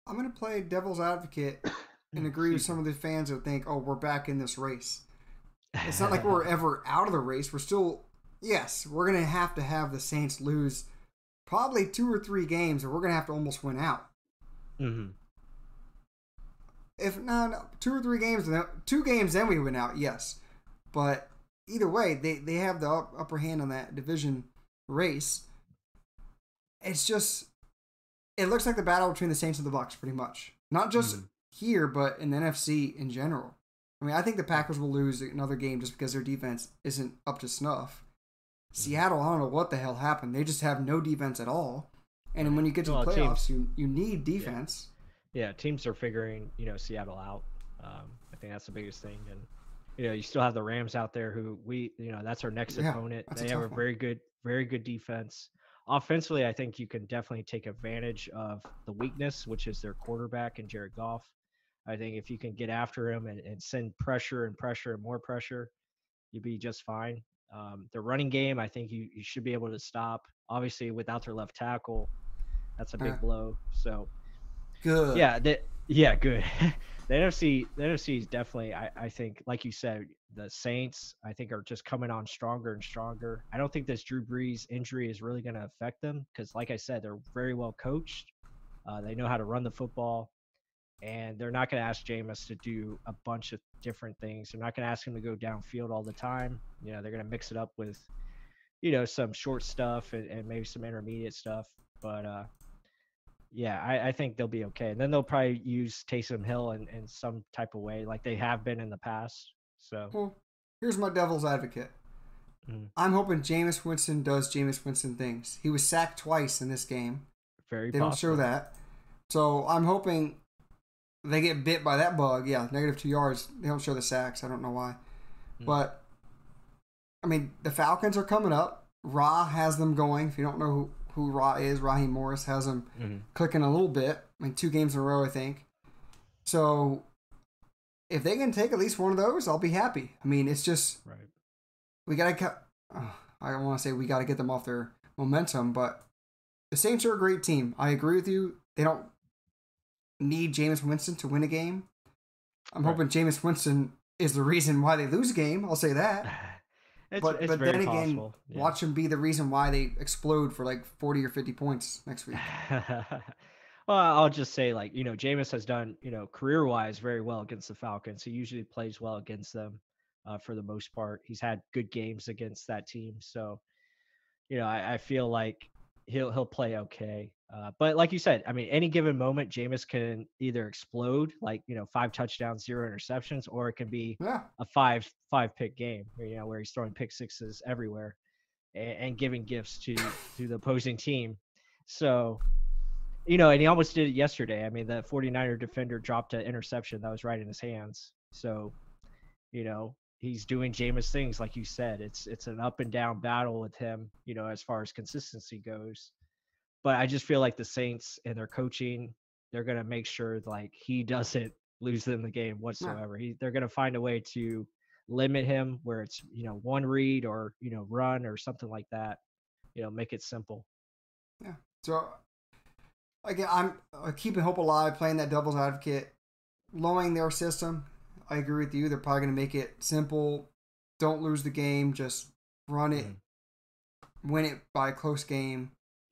I'm going to play devil's advocate and agree with some of the fans that think, oh, we're back in this race. It's not like we're ever out of the race. We're still, yes, we're going to have to have the Saints lose probably two or three games, or we're going to have to almost win out. hmm If not no, two or three games, then- two games, then we win out, yes. But either way, they, they have the upper hand on that division race. It's just, it looks like the battle between the Saints and the Bucs, pretty much. Not just Mhm. here, but in the NFC in general. I mean, I think the Packers will lose another game just because their defense isn't up to snuff. Seattle, I don't know what the hell happened. They just have no defense at all. And when you get to Well, the teams- playoffs, you you need defense. Yeah, teams are figuring you know Seattle out. Um, I think that's the biggest thing, and you know you still have the Rams out there who we you know that's our next Yeah, opponent. They have a one. very good very good defense. Offensively, I think you can definitely take advantage of the weakness, which is their quarterback and Jared Goff. I think if you can get after him and, and send pressure and pressure and more pressure, you'd be just fine. Um, the running game, I think you, you should be able to stop. Obviously, without their left tackle, that's a big Yeah. blow. So Good. yeah, the, yeah, good. the NFC, the NFC is definitely. I, I think, like you said, the Saints, I think, are just coming on stronger and stronger. I don't think this Drew Brees injury is really going to affect them because, like I said, they're very well coached. Uh, they know how to run the football, and they're not going to ask Jameis to do a bunch of different things. They're not going to ask him to go downfield all the time. You know, they're going to mix it up with, you know, some short stuff and, and maybe some intermediate stuff. But uh, yeah, I, I think they'll be okay. And then they'll probably use Taysom Hill in, in some type of way, like they have been in the past. So Well, here's my devil's advocate. Mhm. I'm hoping Jameis Winston does Jameis Winston things. He was sacked twice in this game. very They don't show that. So I'm hoping they get bit by that bug. Yeah, negative two yards. They don't show the sacks. I don't know why. Mm. But, I mean, the Falcons are coming up. Ra has them going. If you don't know who, who Ra is, Raheem Morris has them Mhm. clicking a little bit. I mean, two games in a row, I think. So, if they can take at least one of those, I'll be happy. I mean, it's just Right. we gotta. cut. Uh, I don't want to say we gotta get them off their momentum, but the Saints are a great team. I agree with you. They don't need Jameis Winston to win a game. I'm Right. hoping Jameis Winston is the reason why they lose a game. I'll say that. It's, but it's but then again, yeah. watch him be the reason why they explode for like forty or fifty points next week. well, I'll just say, like, you know, Jameis has done, you know, career wise very well against the Falcons. He usually plays well against them uh, for the most part. He's had good games against that team. So, you know, I, I feel like he'll he'll play okay. Uh, but like you said, I mean, any given moment, Jameis can either explode, like you know, five touchdowns, zero interceptions, or it can be Yeah, a five five pick game, you know, where he's throwing pick sixes everywhere and, and giving gifts to to the opposing team. So, you know, and he almost did it yesterday. I mean, the 49er defender dropped an interception that was right in his hands. So, you know, he's doing Jameis things like you said. It's it's an up and down battle with him, you know, as far as consistency goes. But I just feel like the Saints and their coaching, they're gonna make sure like he doesn't lose them the game whatsoever. He they're gonna find a way to limit him where it's you know one read or you know run or something like that. You know, make it simple. Yeah. So again, I'm uh, keeping hope alive, playing that devil's advocate, lowering their system. I agree with you. They're probably going to make it simple. Don't lose the game. Just run it. Win it by a close game.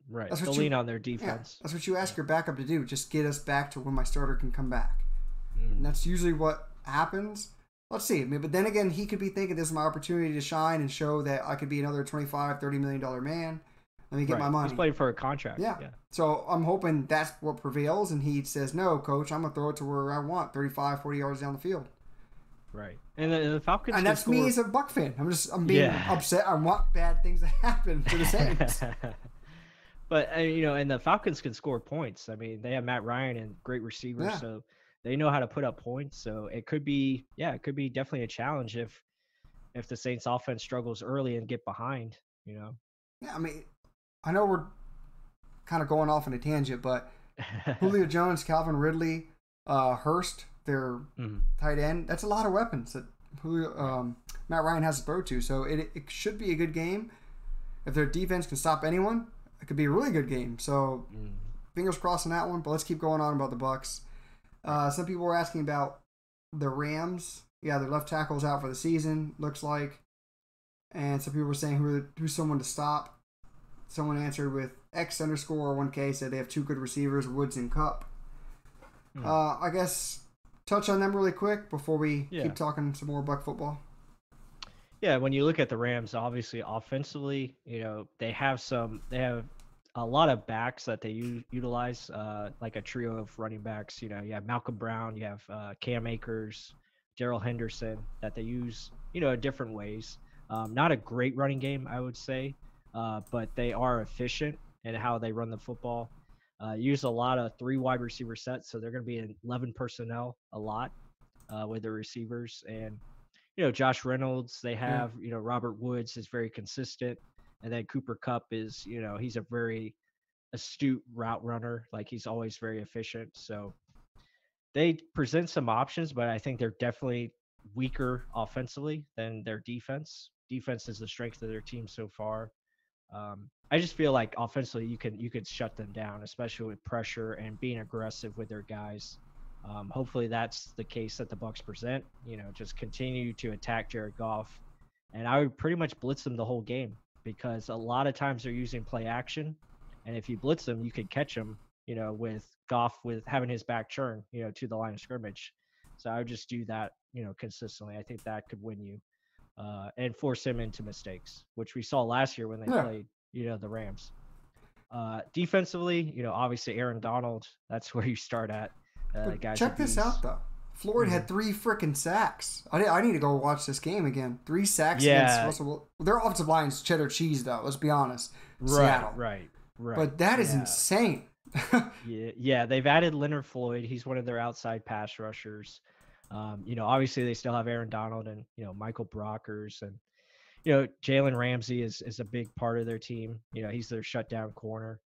Right. That's what you- lean on their Yeah, defense. that's what you ask your backup to do. Just get us back to when my starter can come back. And Mhm. that's usually what happens. Let's see. I mean, but then again, he could be thinking this is my opportunity to shine and show that I could be another 25, 30 million dollar man. Let me get Right. my money. He's playing for a contract. Yeah. Yeah. So I'm hoping that's what prevails, and he says, "No, coach, I'm gonna throw it to where I want, 35, 40 yards down the field." Right. And the, the Falcons. and that's me as a Buck fan. I'm just I'm being Yeah. upset. I want bad things to happen to the Saints. but uh, you know, and the Falcons can score points. I mean, they have Matt Ryan and great receivers, Yeah. so they know how to put up points. So it could be, yeah, it could be definitely a challenge if if the Saints offense struggles early and get behind. You know. yeah, I mean, I know we're kind of going off on a tangent, but Julio Jones, Calvin Ridley, uh, Hurst, their Mhm. tight end. That's a lot of weapons that Julio, um, Matt Ryan has to throw to. So it, it should be a good game. If their defense can stop anyone, it could be a really good game. So Mm. fingers crossed on that one. But let's keep going on about the Bucs. Uh, some people were asking about the Rams. Yeah, their left tackle's out for the season. Looks like, and some people were saying who who's someone to stop. Someone answered with X underscore one K said they have two good receivers, Woods and Kupp. Hmm. Uh, I guess touch on them really quick before we Yeah. keep talking some more Buck football. Yeah, when you look at the Rams, obviously offensively, you know they have some, they have a lot of backs that they u- utilize, uh, like a trio of running backs. You know, you have Malcolm Brown, you have uh, Cam Akers, Darrell Henderson that they use, you know, different ways. Um, not a great running game, I would say, uh, but they are efficient in how they run the football. Uh, use a lot of three wide receiver sets, so they're going to be in 11 personnel a lot uh, with the receivers and you know Josh Reynolds. They have you know Robert Woods is very consistent, and then Cooper Kupp is you know he's a very astute route runner. Like he's always very efficient. So they present some options, but I think they're definitely weaker offensively than their defense. Defense is the strength of their team so far. Um, I just feel like offensively you can you can shut them down, especially with pressure and being aggressive with their guys. Um, hopefully that's the case that the Bucs present. You know, just continue to attack Jared Goff, and I would pretty much blitz them the whole game because a lot of times they're using play action, and if you blitz them, you can catch them. You know, with Goff with having his back turn, you know, to the line of scrimmage. So I would just do that, you know, consistently. I think that could win you, uh, and force him into mistakes, which we saw last year when they Yeah. played, you know, the Rams. Uh, defensively, you know, obviously Aaron Donald. That's where you start at. Uh, guys check this out though. Floyd had three freaking sacks. I, I need to go watch this game again. Three sacks Yeah. against Russell. Their offensive line's cheddar cheese though. Let's be honest. Right, Seattle. right, right. But that is yeah. insane. Yeah, yeah, they've added Leonard Floyd. He's one of their outside pass rushers. Um, you know, obviously they still have Aaron Donald and you know Michael Brockers and you know Jalen Ramsey is is a big part of their team. You know, he's their shutdown corner.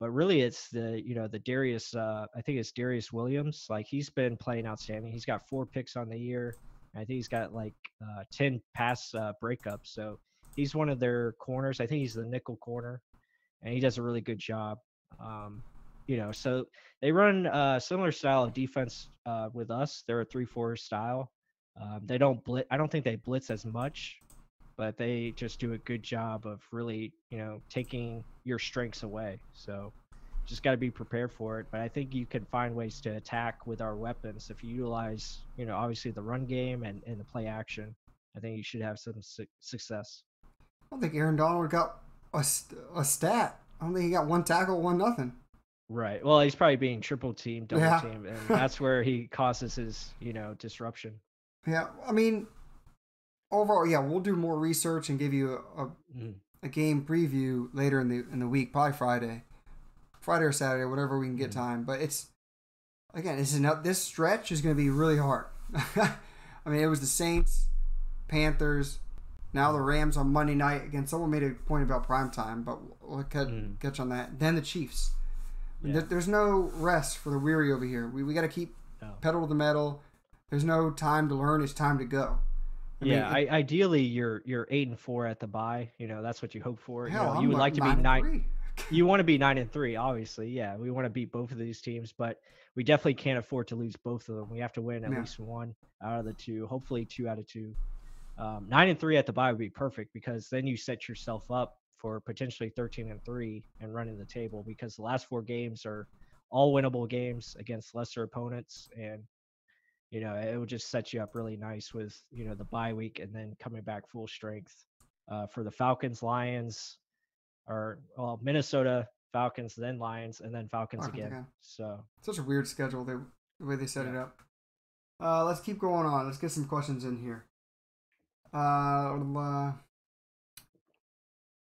But really, it's the you know the Darious. Uh, I think it's Darious Williams. Like he's been playing outstanding. He's got four picks on the year. I think he's got like uh, ten pass uh, breakups. So he's one of their corners. I think he's the nickel corner, and he does a really good job. Um, you know, so they run a similar style of defense uh, with us. They're a three-four style. Um, they don't blitz. I don't think they blitz as much but they just do a good job of really, you know, taking your strengths away. So just got to be prepared for it. But I think you can find ways to attack with our weapons if you utilize, you know, obviously the run game and, and the play action. I think you should have some su- success. I don't think Aaron Donald got a, a stat. I don't think he got one tackle, one nothing. Right. Well, he's probably being triple team, double Yeah. teamed, and that's where he causes his, you know, disruption. Yeah, I mean, overall, yeah, we'll do more research and give you a, a, Mhm. a game preview later in the in the week, probably Friday, Friday or Saturday, whatever we can get Mhm. time. But it's again, this is not this stretch is going to be really hard. I mean, it was the Saints, Panthers, now the Rams on Monday night. Again, someone made a point about prime time, but we'll catch, Mhm. catch on that. Then the Chiefs. Yeah. There's no rest for the weary over here. We, we got to keep No. pedal to the metal. There's no time to learn. It's time to go. I mean, yeah, I, ideally you're you're eight and four at the bye. You know, that's what you hope for. hell, you, know, you would like to be nine. You want to be nine and three, obviously. Yeah, we want to beat both of these teams, but we definitely can't afford to lose both of them. We have to win at least one out of the two. Hopefully, two out of two. Um, nine and three at the bye would be perfect because then you set yourself up for potentially thirteen and three and running the table because the last four games are all winnable games against lesser opponents and you know it would just set you up really nice with you know the bye week and then coming back full strength uh, for the falcons lions or well minnesota falcons then lions and then falcons, Falcons again again. so Such a weird schedule, the, the way they set it up. Uh, let's keep going on. Let's get some questions in here. Uh, uh,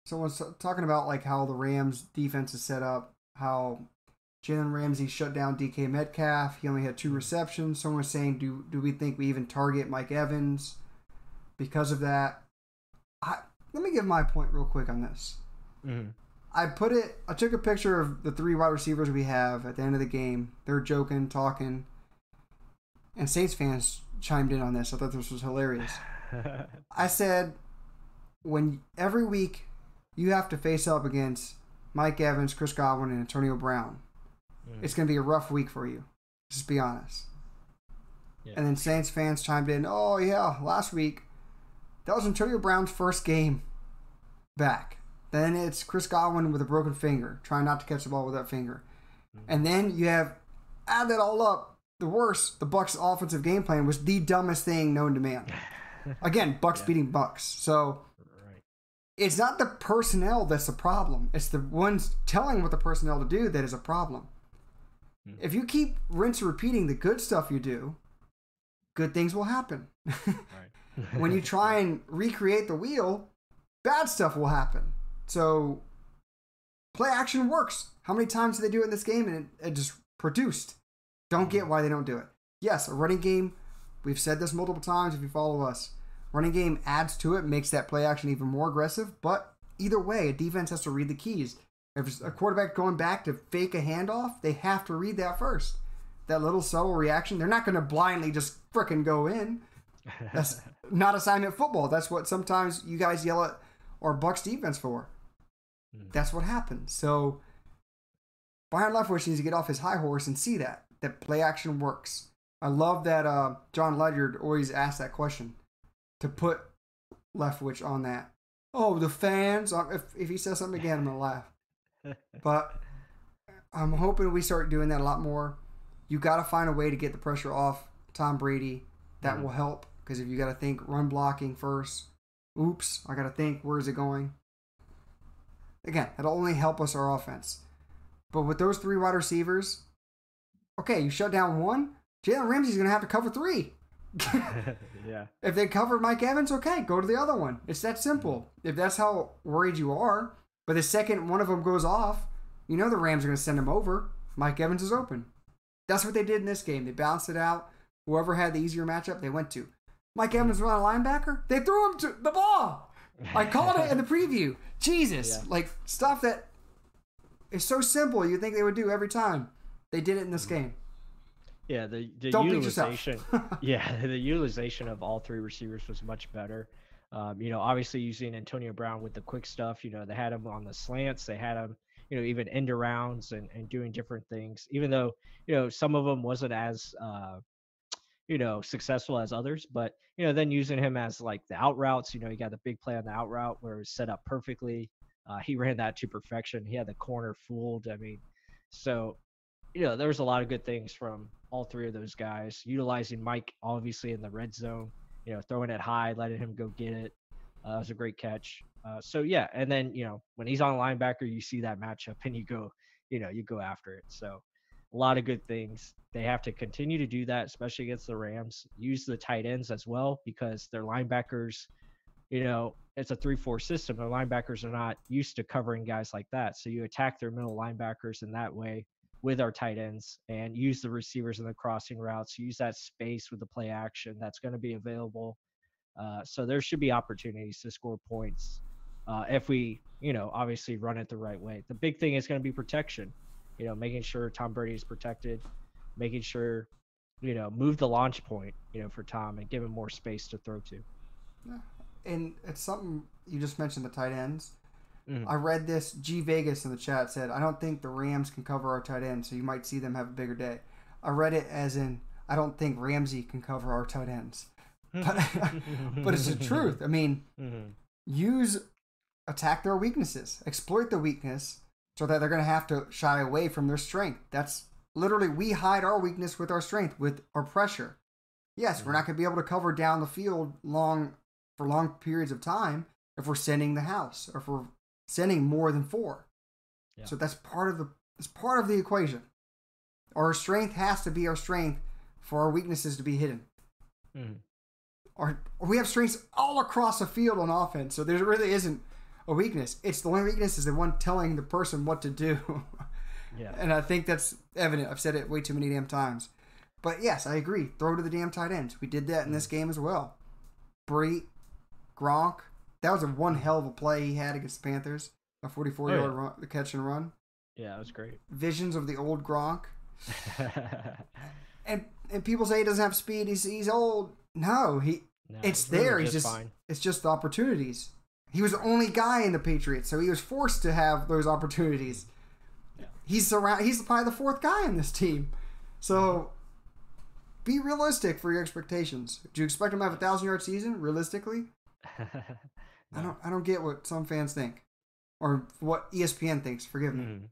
someone's talking about like how the Rams defense is set up, how Jalen Ramsey shut down DK Metcalf. He only had two receptions. Someone was saying, do do we think we even target Mike Evans because of that? I, let me give my point real quick on this. mhm. I put it. I took a picture of the three wide receivers we have at the end of the game. They're joking, talking, and Saints fans chimed in on this. I thought this was hilarious. I said, when every week you have to face up against Mike Evans, Chris Godwin, and Antonio Brown, Mm. it's going to be a rough week for you. Just be honest. Yeah. And then Saints fans chimed in, oh, yeah, last week, that was Antonio Brown's first game back. Then it's Chris Godwin with a broken finger, trying not to catch the ball with that finger. And then you have, add that all up, the worst, the Bucs offensive game plan was the dumbest thing known to man. Again, Bucs Yeah. beating Bucs. So right it's not the personnel that's the problem. It's the ones telling what the personnel to do that is a problem. Mhm. If you keep rinse repeating the good stuff you do, good things will happen. when you try and recreate the wheel, bad stuff will happen. So play action works. How many times did they do it in this game and it, it just produced? Don't get why they don't do it. Yes, a running game, we've said this multiple times if you follow us. Running game adds to it, makes that play action even more aggressive, but either way, a defense has to read the keys. If it's a quarterback going back to fake a handoff, they have to read that first. That little subtle reaction, they're not going to blindly just frickin' go in. That's not assignment football. That's what sometimes you guys yell at our Bucs defense for. Mhm. That's what happens. So Byron Leftwich needs to get off his high horse and see that that play action works. I love that uh, Jon Ledyard always asks that question to put Leftwich on that. Oh, the fans! Uh, If if he says something again, I'm gonna laugh. But I'm hoping we start doing that a lot more. You got to find a way to get the pressure off Tom Brady. That Mhm. will help because if you got to think run blocking first, oops, I got to think where is it going. Again, that'll only help us our offense. But with those three wide receivers, okay, you shut down one. Jalen Ramsey's gonna have to cover three. yeah If they cover Mike Evans, okay, go to the other one. It's that simple. If that's how worried you are, but the second one of them goes off, you know the Rams are going to send him over. Mike Evans is open. That's what they did in this game. They balanced it out. Whoever had the easier matchup, they went to. Mike Evans was on a linebacker. They threw him to the ball. I called it in the preview. Jesus, Yeah. like stuff that is so simple. You think they would do every time. They did it in this mm-hmm. game. Yeah, the, the Don't beat yourself. utilization. yeah, the utilization of all three receivers was much better. Um, you know, obviously using Antonio Brown with the quick stuff. You know, they had him on the slants. They had him, you know, even end arounds and, and doing different things. Even though you know some of them wasn't as uh, you know, successful as others. But you know, then using him as like the out routes, you know, he got the big play on the out route where it was set up perfectly. Uh, he ran that to perfection. He had the corner fooled. I mean, so you know, there was a lot of good things from all three of those guys. Utilizing Mike obviously in the red zone, you know, throwing it high, letting him go get it. Uh, was a great catch. Uh, so yeah, and then you know when he's on linebacker, you see that matchup and you go, you know, you go after it. So a lot of good things. They have to continue to do that, especially against the Rams. Use the tight ends as well because their linebackers, you know, it's a three-four system. Their linebackers are not used to covering guys like that. So you attack their middle linebackers in that way with our tight ends and use the receivers in the crossing routes. Use that space with the play action that's going to be available. Uh, so there should be opportunities to score points uh, if we, you know, obviously run it the right way. The big thing is going to be protection. You know, making sure Tom Brady is protected, making sure, you know, move the launch point, you know, for Tom and give him more space to throw to. Yeah. And it's something you just mentioned the tight ends. Mhm. I read this. G Vegas in the chat said, I don't think the Rams can cover our tight end, so you might see them have a bigger day. I read it as in, I don't think Ramsey can cover our tight ends. But, but it's the truth. I mean, Mhm. use attack their weaknesses, exploit the weakness so that they're going to have to shy away from their strength. That's literally we hide our weakness with our strength, with our pressure. Yes, we're not going to be able to cover down the field long for long periods of time if we're sending the house or if we're sending more than four. Yeah. So that's part of the it's part of the equation. Our strength has to be our strength for our weaknesses to be hidden Mhm. or we have strengths all across the field on offense. So there really isn't a weakness. It's the only weakness is the one telling the person what to do. Yeah. and I think that's evident. I've said it way too many damn times. But yes, I agree. Throw to the damn tight ends. We did that in this game as well. Brate, Gronk. That was a one hell of a play he had against the Panthers. A 44 Oh, yard yeah. run, the catch and run. Yeah, that was great. Visions of the old Gronk. And and people say he doesn't have speed. He's he's old. No, he No, it's really there. He's just fine. it's just the opportunities. He was the only guy in the Patriots, so he was forced to have those opportunities. Yeah. He's around. He's probably the fourth guy in this team. So be realistic for your expectations. Do you expect him to have a thousand yard season? Realistically, I don't. I don't get what some fans think, or what ESPN thinks. Forgive me. Mhm.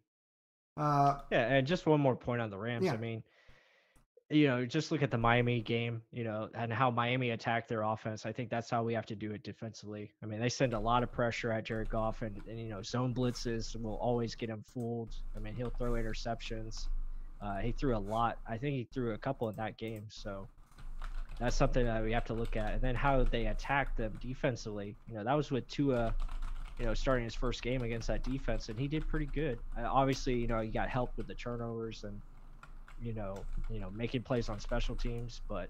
Uh, Yeah, and just one more point on the Rams. Yeah. I mean, you know, just look at the Miami game, you know, and how Miami attacked their offense. I think that's how we have to do it defensively. I mean, they send a lot of pressure at Jared Goff, and, and you know, zone blitzes will always get him fooled. I mean, he'll throw interceptions. Uh, he threw a lot. I think he threw a couple in that game. So that's something that we have to look at. And then how they attacked them defensively. You know, that was with Tua you know, starting his first game against that defense, and he did pretty good. Uh, obviously, you know, he got help with the turnovers and you know, you know, making plays on special teams, but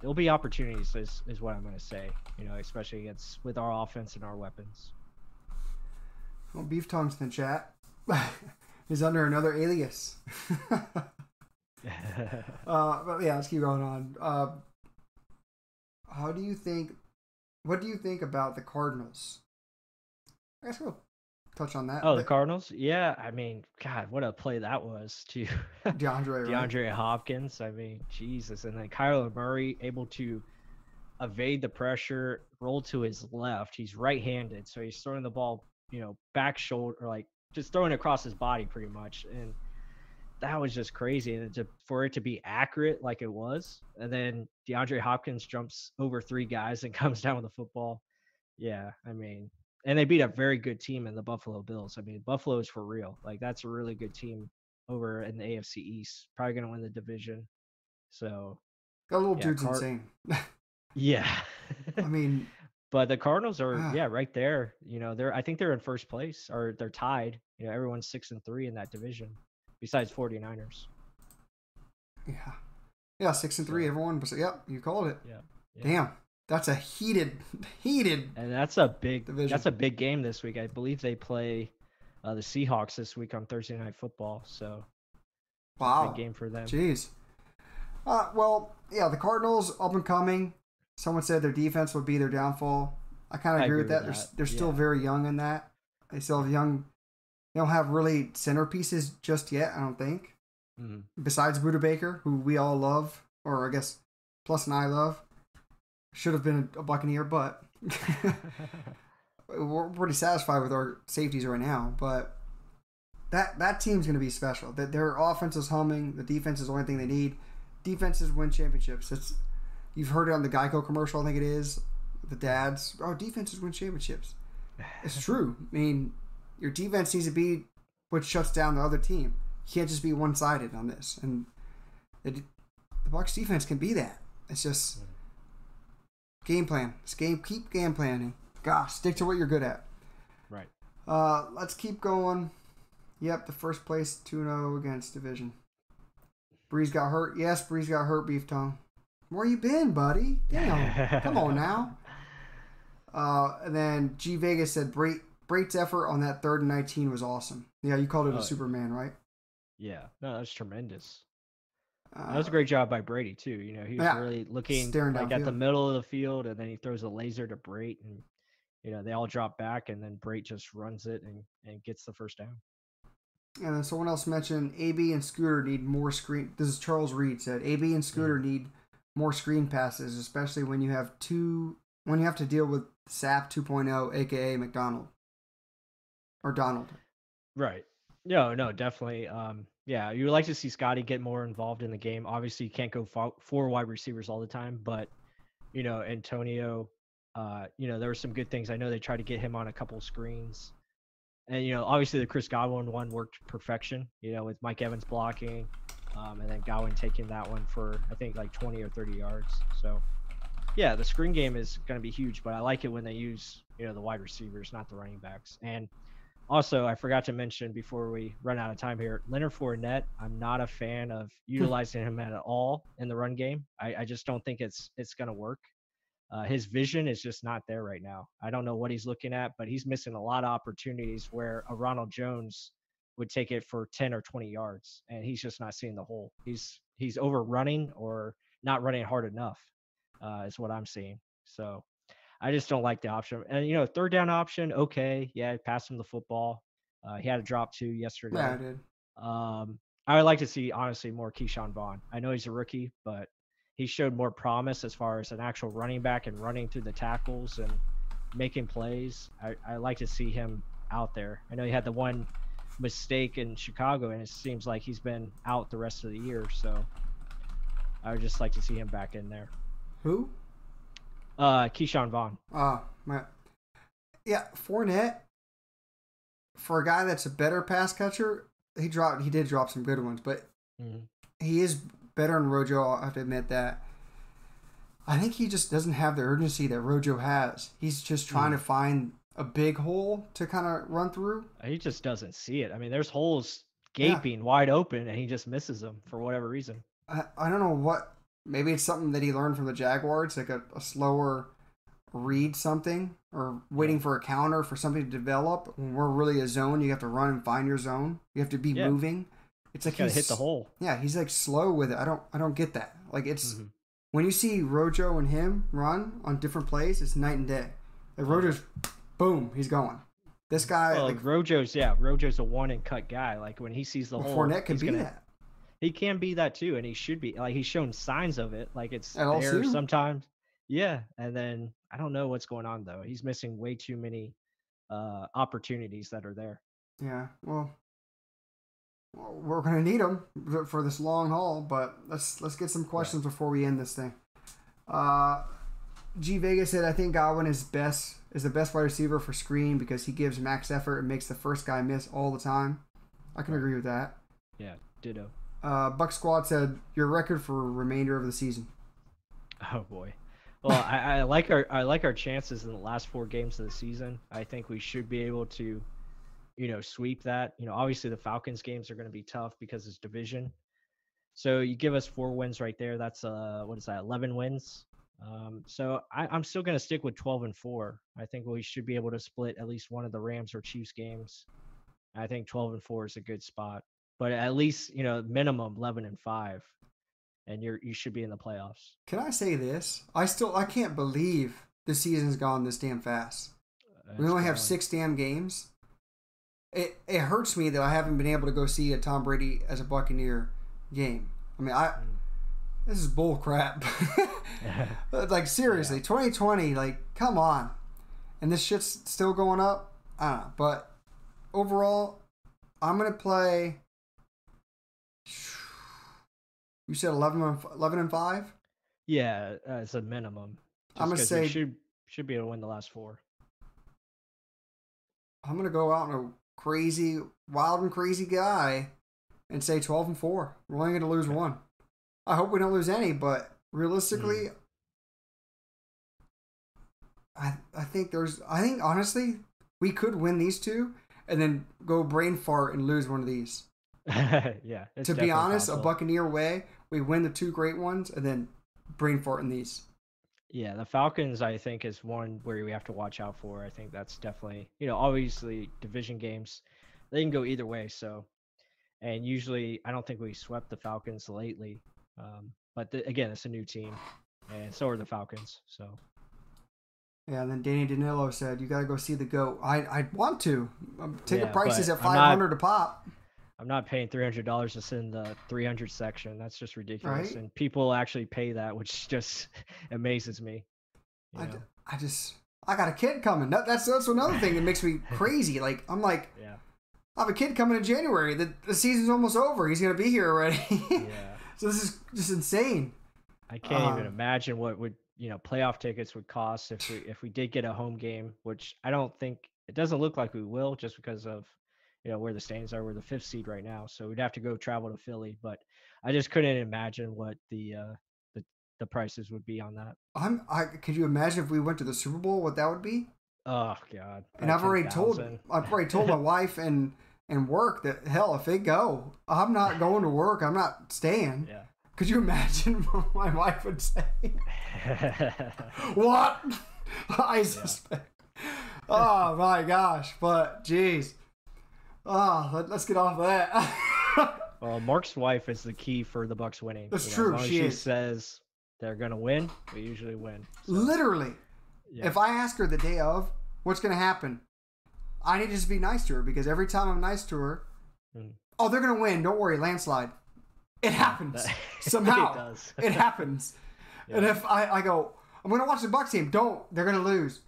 there'll be opportunities. Is is what I'm going to say. You know, especially against with our offense and our weapons. well, Beef Tongue's in the chat. He's under another alias. Uh, but yeah, let's keep going on. Uh, how do you think? What do you think about the Cardinals? I guess we'll touch on that. oh, the Cardinals? Yeah, I mean, God, what a play that was to DeAndre, right? Hopkins. I mean, Jesus, and then Kyler Murray able to evade the pressure, roll to his left. He's right-handed, so he's throwing the ball, you know, back shoulder, like just throwing across his body, pretty much. And that was just crazy. And to, for it to be accurate like it was, and then DeAndre Hopkins jumps over three guys and comes down with the football. Yeah, I mean, and they beat a very good team in the Buffalo Bills. I mean, Buffalo's for real. Like that's a really good team over in the AFC East. Probably gonna win the division. So That little Yeah, dude's Card- insane. yeah. I mean, but the Cardinals are Ah. yeah right there. You know they're I think they're in first place or they're tied. You know everyone's six and three in that division, besides 49ers. yeah, yeah, six and three. Everyone, yep, you called it. Yeah. yeah. Damn, that's a heated, heated. And that's a big Division. that's a big game this week. I believe they play uh, the Seahawks this week on Thursday Night Football. So Wow, big game for them. Jeez. Uh, well, yeah, the Cardinals up and coming. Someone said their defense would be their downfall. I kind of agree, with that. with They're, they're still very young in that. They still have young. They don't have really centerpieces just yet. I don't think. Mhm. Besides Budda Baker, who we all love, or I guess and I love. Should have been a Buccaneer, but we're pretty satisfied with our safeties right now. But that that team's going to be special. That their offense is humming. The defense is the only thing they need. Defenses win championships. It's you've heard it on the Geico commercial. I think it is the dads. Oh, defenses win championships. It's true. I mean, your defense needs to be what shuts down the other team. You can't just be one sided on this. And the, the Bucs defense can be that. It's just game plan. It's game. Keep game planning. Gosh, stick to what you're good at. Right. Uh, let's keep going. Yep, the first place 2 0 against division. Brees got hurt. Yes, Brees got hurt, Beef Tongue. Where you been, buddy? Damn. Come on now. Uh, and then G Vegas said Brate, Brate's effort on that third and 19 was awesome. Yeah, you called it a Oh. Superman, right? Yeah. No, that's tremendous. Uh, That was a great job by Brady too. You know, he was Yeah. really looking Staring like at the middle of the field, and then he throws a laser to Brate, and you know they all drop back, and then Brate just runs it and and gets the first down. And then someone else mentioned AB and Scooter need more screen. This is Charles Reed said AB and Scooter need more screen passes, especially when you have two when you have to deal with SAP 2.0, aka McDonald or Donald. Right. No, no, definitely. Um, yeah, you would like to see Scotty get more involved in the game. Obviously, you can't go fo- four wide receivers all the time, but you know, Antonio, uh, you know, there were some good things. I know they tried to get him on a couple screens, and you know, obviously the Chris Godwin one worked perfection. You know, with Mike Evans blocking, um, and then Godwin taking that one for I think like 20 or 30 yards. So, yeah, the screen game is going to be huge, but I like it when they use you know the wide receivers, not the running backs, and also, I forgot to mention before we run out of time here, Leonard Fournette. I'm not a fan of utilizing him at all in the run game. I, I just don't think it's it's going to work. Uh, his vision is just not there right now. I don't know what he's looking at, but he's missing a lot of opportunities where a Ronald Jones would take it for 10 or 20 yards, and he's just not seeing the hole. He's he's overrunning or not running hard enough, uh, is what I'm seeing. So I just don't like the option. And you know, third down option, okay, yeah, pass him the football. Uh, he had a drop too yesterday. Yeah, I did. Um, I would like to see honestly more Ke'Shawn Vaughn. I know he's a rookie, but he showed more promise as far as an actual running back and running through the tackles and making plays. I, I like to see him out there. I know he had the one mistake in Chicago, and it seems like he's been out the rest of the year. So I would just like to see him back in there. Who? Uh, Ke'Shawn Vaughn. Uh, my, yeah, Fournette. For a guy that's a better pass catcher, he dropped. He did drop some good ones, but Mhm. he is better than Rojo. I have to admit that. I think he just doesn't have the urgency that Rojo has. He's just trying to find a big hole to kind of run through. He just doesn't see it. I mean, there's holes Yeah. gaping wide open, and he just misses them for whatever reason. I, I don't know what. Maybe it's something that he learned from the Jaguars, like a, a slower read something or waiting for a counter for something to develop. When we're really a zone, you have to run and find your zone. You have to be Yeah. moving. It's like He's he's hit the hole. Yeah, he's like slow with it. I don't I don't get that. Like it's Mhm. when you see Rojo and him run on different plays, it's night and day. Like Rojo's boom, he's going. This guy Well, like Rojo's yeah, Rojo's a one and cut guy. Like when he sees the well, hole, Fournette can be gonna- that. He can be that too, and he should be. Like he's shown signs of it. Like it's At there sometimes. Yeah, and then I don't know what's going on though. He's missing way too many uh opportunities that are there. Yeah, well, we're gonna need him for this long haul. But let's let's get some questions before we end this thing. Uh, G Vegas said, "I think Godwin is best is the best wide receiver for screen because he gives max effort and makes the first guy miss all the time." I can Right. agree with that. Yeah, ditto. Uh, Buck Squad said, "Your record for remainder of the season." Oh boy. Well, I, I like our I like our chances in the last four games of the season. I think we should be able to, you know, sweep that. You know, obviously the Falcons games are going to be tough because it's division. So you give us four wins right there. That's uh what is that? Eleven wins. Um, so I, I'm still going to stick with 12 and four. I think we should be able to split at least one of the Rams or Chiefs games. I think 12 and four is a good spot, but at least you know minimum 11 and five, and you're you should be in the playoffs. Can I say this? I still I can't believe the season's gone this damn fast. Uh, we That's only have six damn games. It it hurts me that I haven't been able to go see a Tom Brady as a Buccaneer game. I mean, I hmm. this is bull crap. like seriously, yeah. 2020, like come on, and this shit's still going up. I don't know, but overall, I'm gonna play. You said 11 and, 11 and five. Yeah, as a minimum. I'm gonna say should should be able to win the last four. I'm gonna go out on a crazy, wild and crazy guy, and say 12 and four. We're only gonna lose one. I hope we don't lose any, but realistically, mm. I I think there's I think honestly we could win these two and then go brain fart and lose one of these. yeah. To be honest, possible. a Buccaneer way, we win the two great ones and then brain fart in these. Yeah, the Falcons, I think, is one where we have to watch out for. I think that's definitely, you know, obviously division games, they can go either way. So, and usually, I don't think we swept the Falcons lately. Um, but the, again, it's a new team, and so are the Falcons. So, yeah, and then Danny Danilo said, "You got to go see the goat." I I want to. Um, ticket yeah, prices at five hundred a pop. I'm not paying three hundred dollars to sit in the three hundred section. That's just ridiculous, right? and people actually pay that, which just amazes me. I, d- I just I got a kid coming. That, that's that's another thing that makes me crazy. Like I'm like, yeah, I have a kid coming in January. The the season's almost over. He's gonna be here already. yeah. So this is just insane. I can't even um, imagine what would you know playoff tickets would cost if we if we did get a home game, which I don't think it doesn't look like we will, just because of you know where the standings are. We're the fifth seed right now, so we'd have to go travel to Philly. But I just couldn't imagine what the uh, the the prices would be on that. I'm. I could you imagine if we went to the Super Bowl, what that would be? Oh God! And I've already 000. told I've already told my wife and and work that hell if they go, I'm not going to work. I'm not staying. Yeah. Could you imagine what my wife would say? what? I suspect. Oh my gosh! But jeez. Oh, let, us get off of that. well, Mark's wife is the key for the Bucs winning. That's you know, true. she, she says they're gonna win, we usually win. So. Literally. Yeah. If I ask her the day of, what's gonna happen? I need to just be nice to her because every time I'm nice to her, mm. oh, they're gonna win. Don't worry, landslide. It happens somehow. it, it happens. Yeah. And if I, I go, I'm gonna watch the Bucs game. Don't. They're gonna lose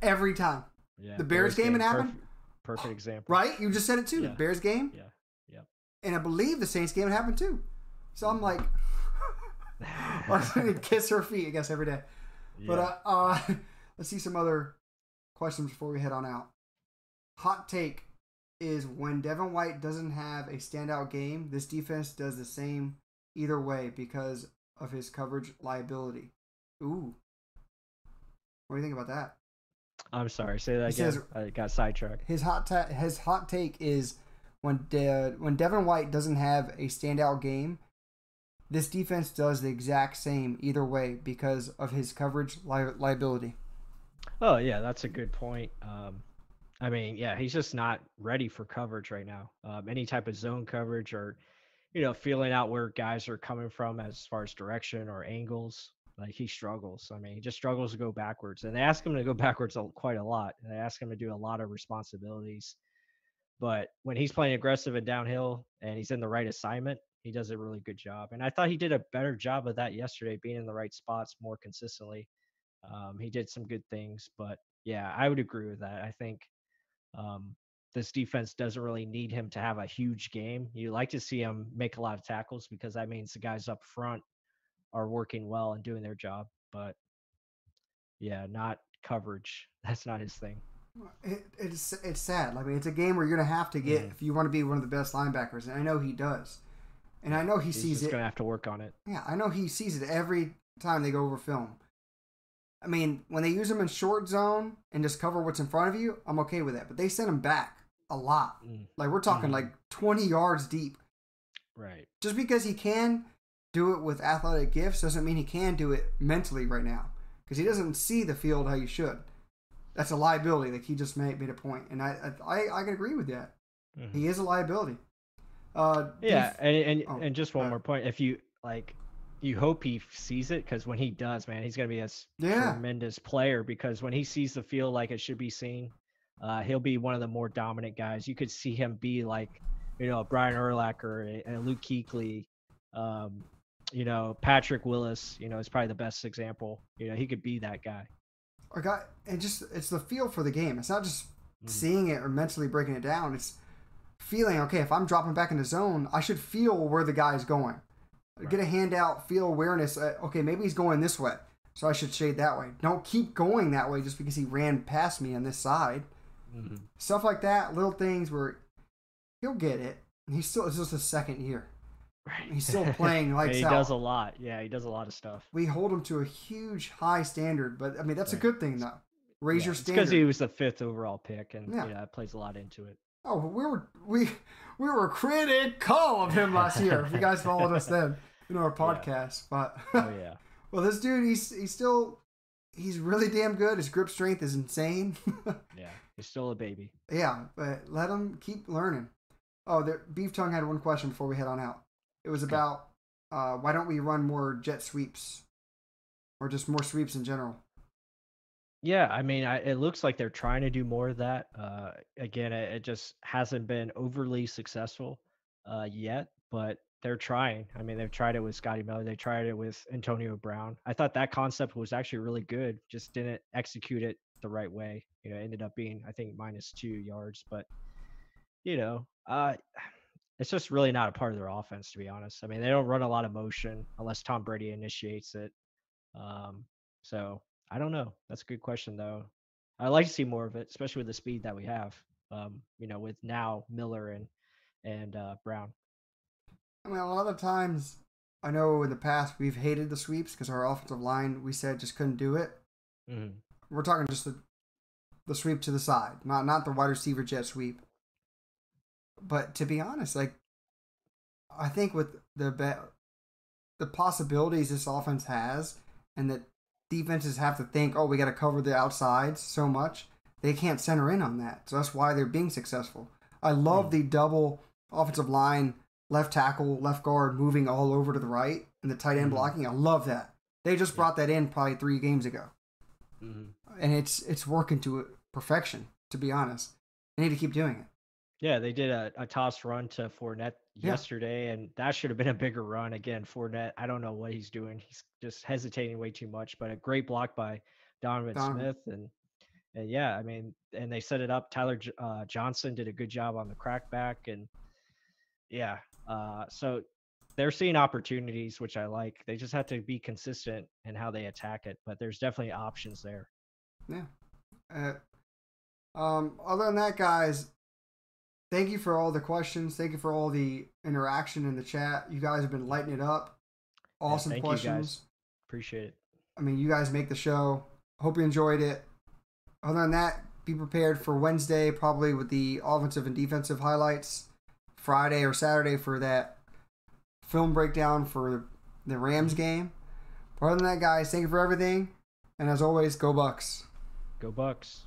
every time. Yeah. The Bears, Bears game, game it happened. Perfect, example. Right? You just said it too. Yeah. Bears game. Yeah. Yeah. And I believe the Saints game happened too. So I'm like, I'm gonna kiss her feet, I guess, every day. Yeah. But uh, uh, let's see some other questions before we head on out. Hot take is when Devin White doesn't have a standout game, this defense does the same either way because of his coverage liability. Ooh. What do you think about that? I'm sorry. Say that he again. Says, I got sidetracked. His hot ta- his hot take is when De- when Devin White doesn't have a standout game, this defense does the exact same either way because of his coverage li- liability. Oh yeah, that's a good point. Um, I mean, yeah, he's just not ready for coverage right now. Um, any type of zone coverage or, you know, feeling out where guys are coming from as far as direction or angles. Like he struggles. I mean, he just struggles to go backwards. And they ask him to go backwards quite a lot. And they ask him to do a lot of responsibilities. But when he's playing aggressive and downhill and he's in the right assignment, he does a really good job. And I thought he did a better job of that yesterday, being in the right spots more consistently. Um, he did some good things, but yeah, I would agree with that. I think um, this defense doesn't really need him to have a huge game. You like to see him make a lot of tackles because that means the guys up front are working well and doing their job. But yeah, not coverage. That's not his thing. It, it's it's sad. I mean, it's a game where you're gonna have to get mm. if you want to be one of the best linebackers, and I know he does, and I know he He's sees it. Gonna have to work on it. Yeah, I know he sees it every time they go over film. I mean, when they use him in short zone and just cover what's in front of you, I'm okay with that. But they send him back a lot. Mm. Like we're talking mm. like 20 yards deep. Right. Just because he can do it with athletic gifts doesn't mean he can do it mentally right now. Because he doesn't see the field how you should. That's a liability. Like he just made, made a point, and I I I can agree with that. Mm-hmm. He is a liability. Uh, yeah, and and, oh, and just one uh, more point. If you like you hope he sees it because when he does, man, he's gonna be a yeah. tremendous player. Because when he sees the field like it should be seen, uh, he'll be one of the more dominant guys. You could see him be like, you know, Brian Urlacher, a, a Luke Kuechly, um, you know, Patrick Willis, you know, is probably the best example. You know, he could be that guy. I got and just it's the feel for the game. It's not just Mhm. seeing it or mentally breaking it down. It's feeling okay. If I'm dropping back in the zone, I should feel where the guy is going. Get a handout, feel awareness. Uh, okay, maybe he's going this way, so I should shade that way. Don't keep going that way just because he ran past me on this side. Mhm. Stuff like that, little things where he'll get it. He's still it's just a second year. Right. He's still playing Yeah, lights he does a lot. Yeah, he does a lot of stuff. we hold him to a huge high standard, but I mean that's a good thing though. Raise Yeah, your it's standard. because he was the fifth overall pick, and Yeah. yeah, that plays a lot into it. Oh, we were we we were critical of him last year. If you guys followed us then in our podcast, but Oh yeah, well, this dude he's he's still he's really damn good. His grip strength is insane. yeah, he's still a baby. yeah, but let him keep learning. Oh, there, Beef Tongue had one question before we head on out. It was about uh, why don't we run more jet sweeps or just more sweeps in general? Yeah, I mean, I, it looks like they're trying to do more of that. Uh, again, it, it just hasn't been overly successful uh, yet, but they're trying. I mean, they've tried it with Scotty Miller. They tried it with Antonio Brown. I thought that concept was actually really good. Just didn't execute it the right way. You know, it ended up being I think minus two yards, but you know, uh, it's just really not a part of their offense to be honest. I mean, they don't run a lot of motion unless Tom Brady initiates it. Um, so I don't know. That's a good question though. I like to see more of it, especially with the speed that we have. Um, you know, with now Miller and and uh, Brown. I mean, a lot of times, I know in the past we've hated the sweeps because our offensive line we said just couldn't do it. hmm We're talking just the the sweep to the side, not not the wide receiver jet sweep. But to be honest, like I think with the be- the possibilities this offense has, and that defenses have to think, oh, we got to cover the outsides so much, they can't center in on that. So that's why they're being successful. I love Hmm. the double offensive line, left tackle, left guard moving all over to the right, and the tight end Mhm. blocking. I love that. They just Yeah. brought that in probably three games ago hmm and it's it's working to perfection. To be honest, they need to keep doing it. Yeah, they did a, a toss run to Fournette Yeah. yesterday, and that should have been a bigger run. Again, Fournette, I don't know what he's doing. He's just hesitating way too much. But a great block by Donovan, Donovan. Smith, and and yeah, I mean, and they set it up. Tyler uh, Johnson did a good job on the crackback, and yeah, uh, so they're seeing opportunities, which I like. They just have to be consistent in how they attack it. But there's definitely options there. Yeah. Uh, um. Other than that, guys, thank you for all the questions. Thank you for all the interaction in the chat. You guys have been lighting it up. Yeah, Awesome guys. questions. Appreciate it. I mean, you guys make the show. Hope you enjoyed it. Other than that, be prepared for Wednesday, probably with the offensive and defensive highlights. Friday or Saturday for that film breakdown for the Rams game. Other than that, guys, thank you for everything. And as always, go Bucs. Go Bucs.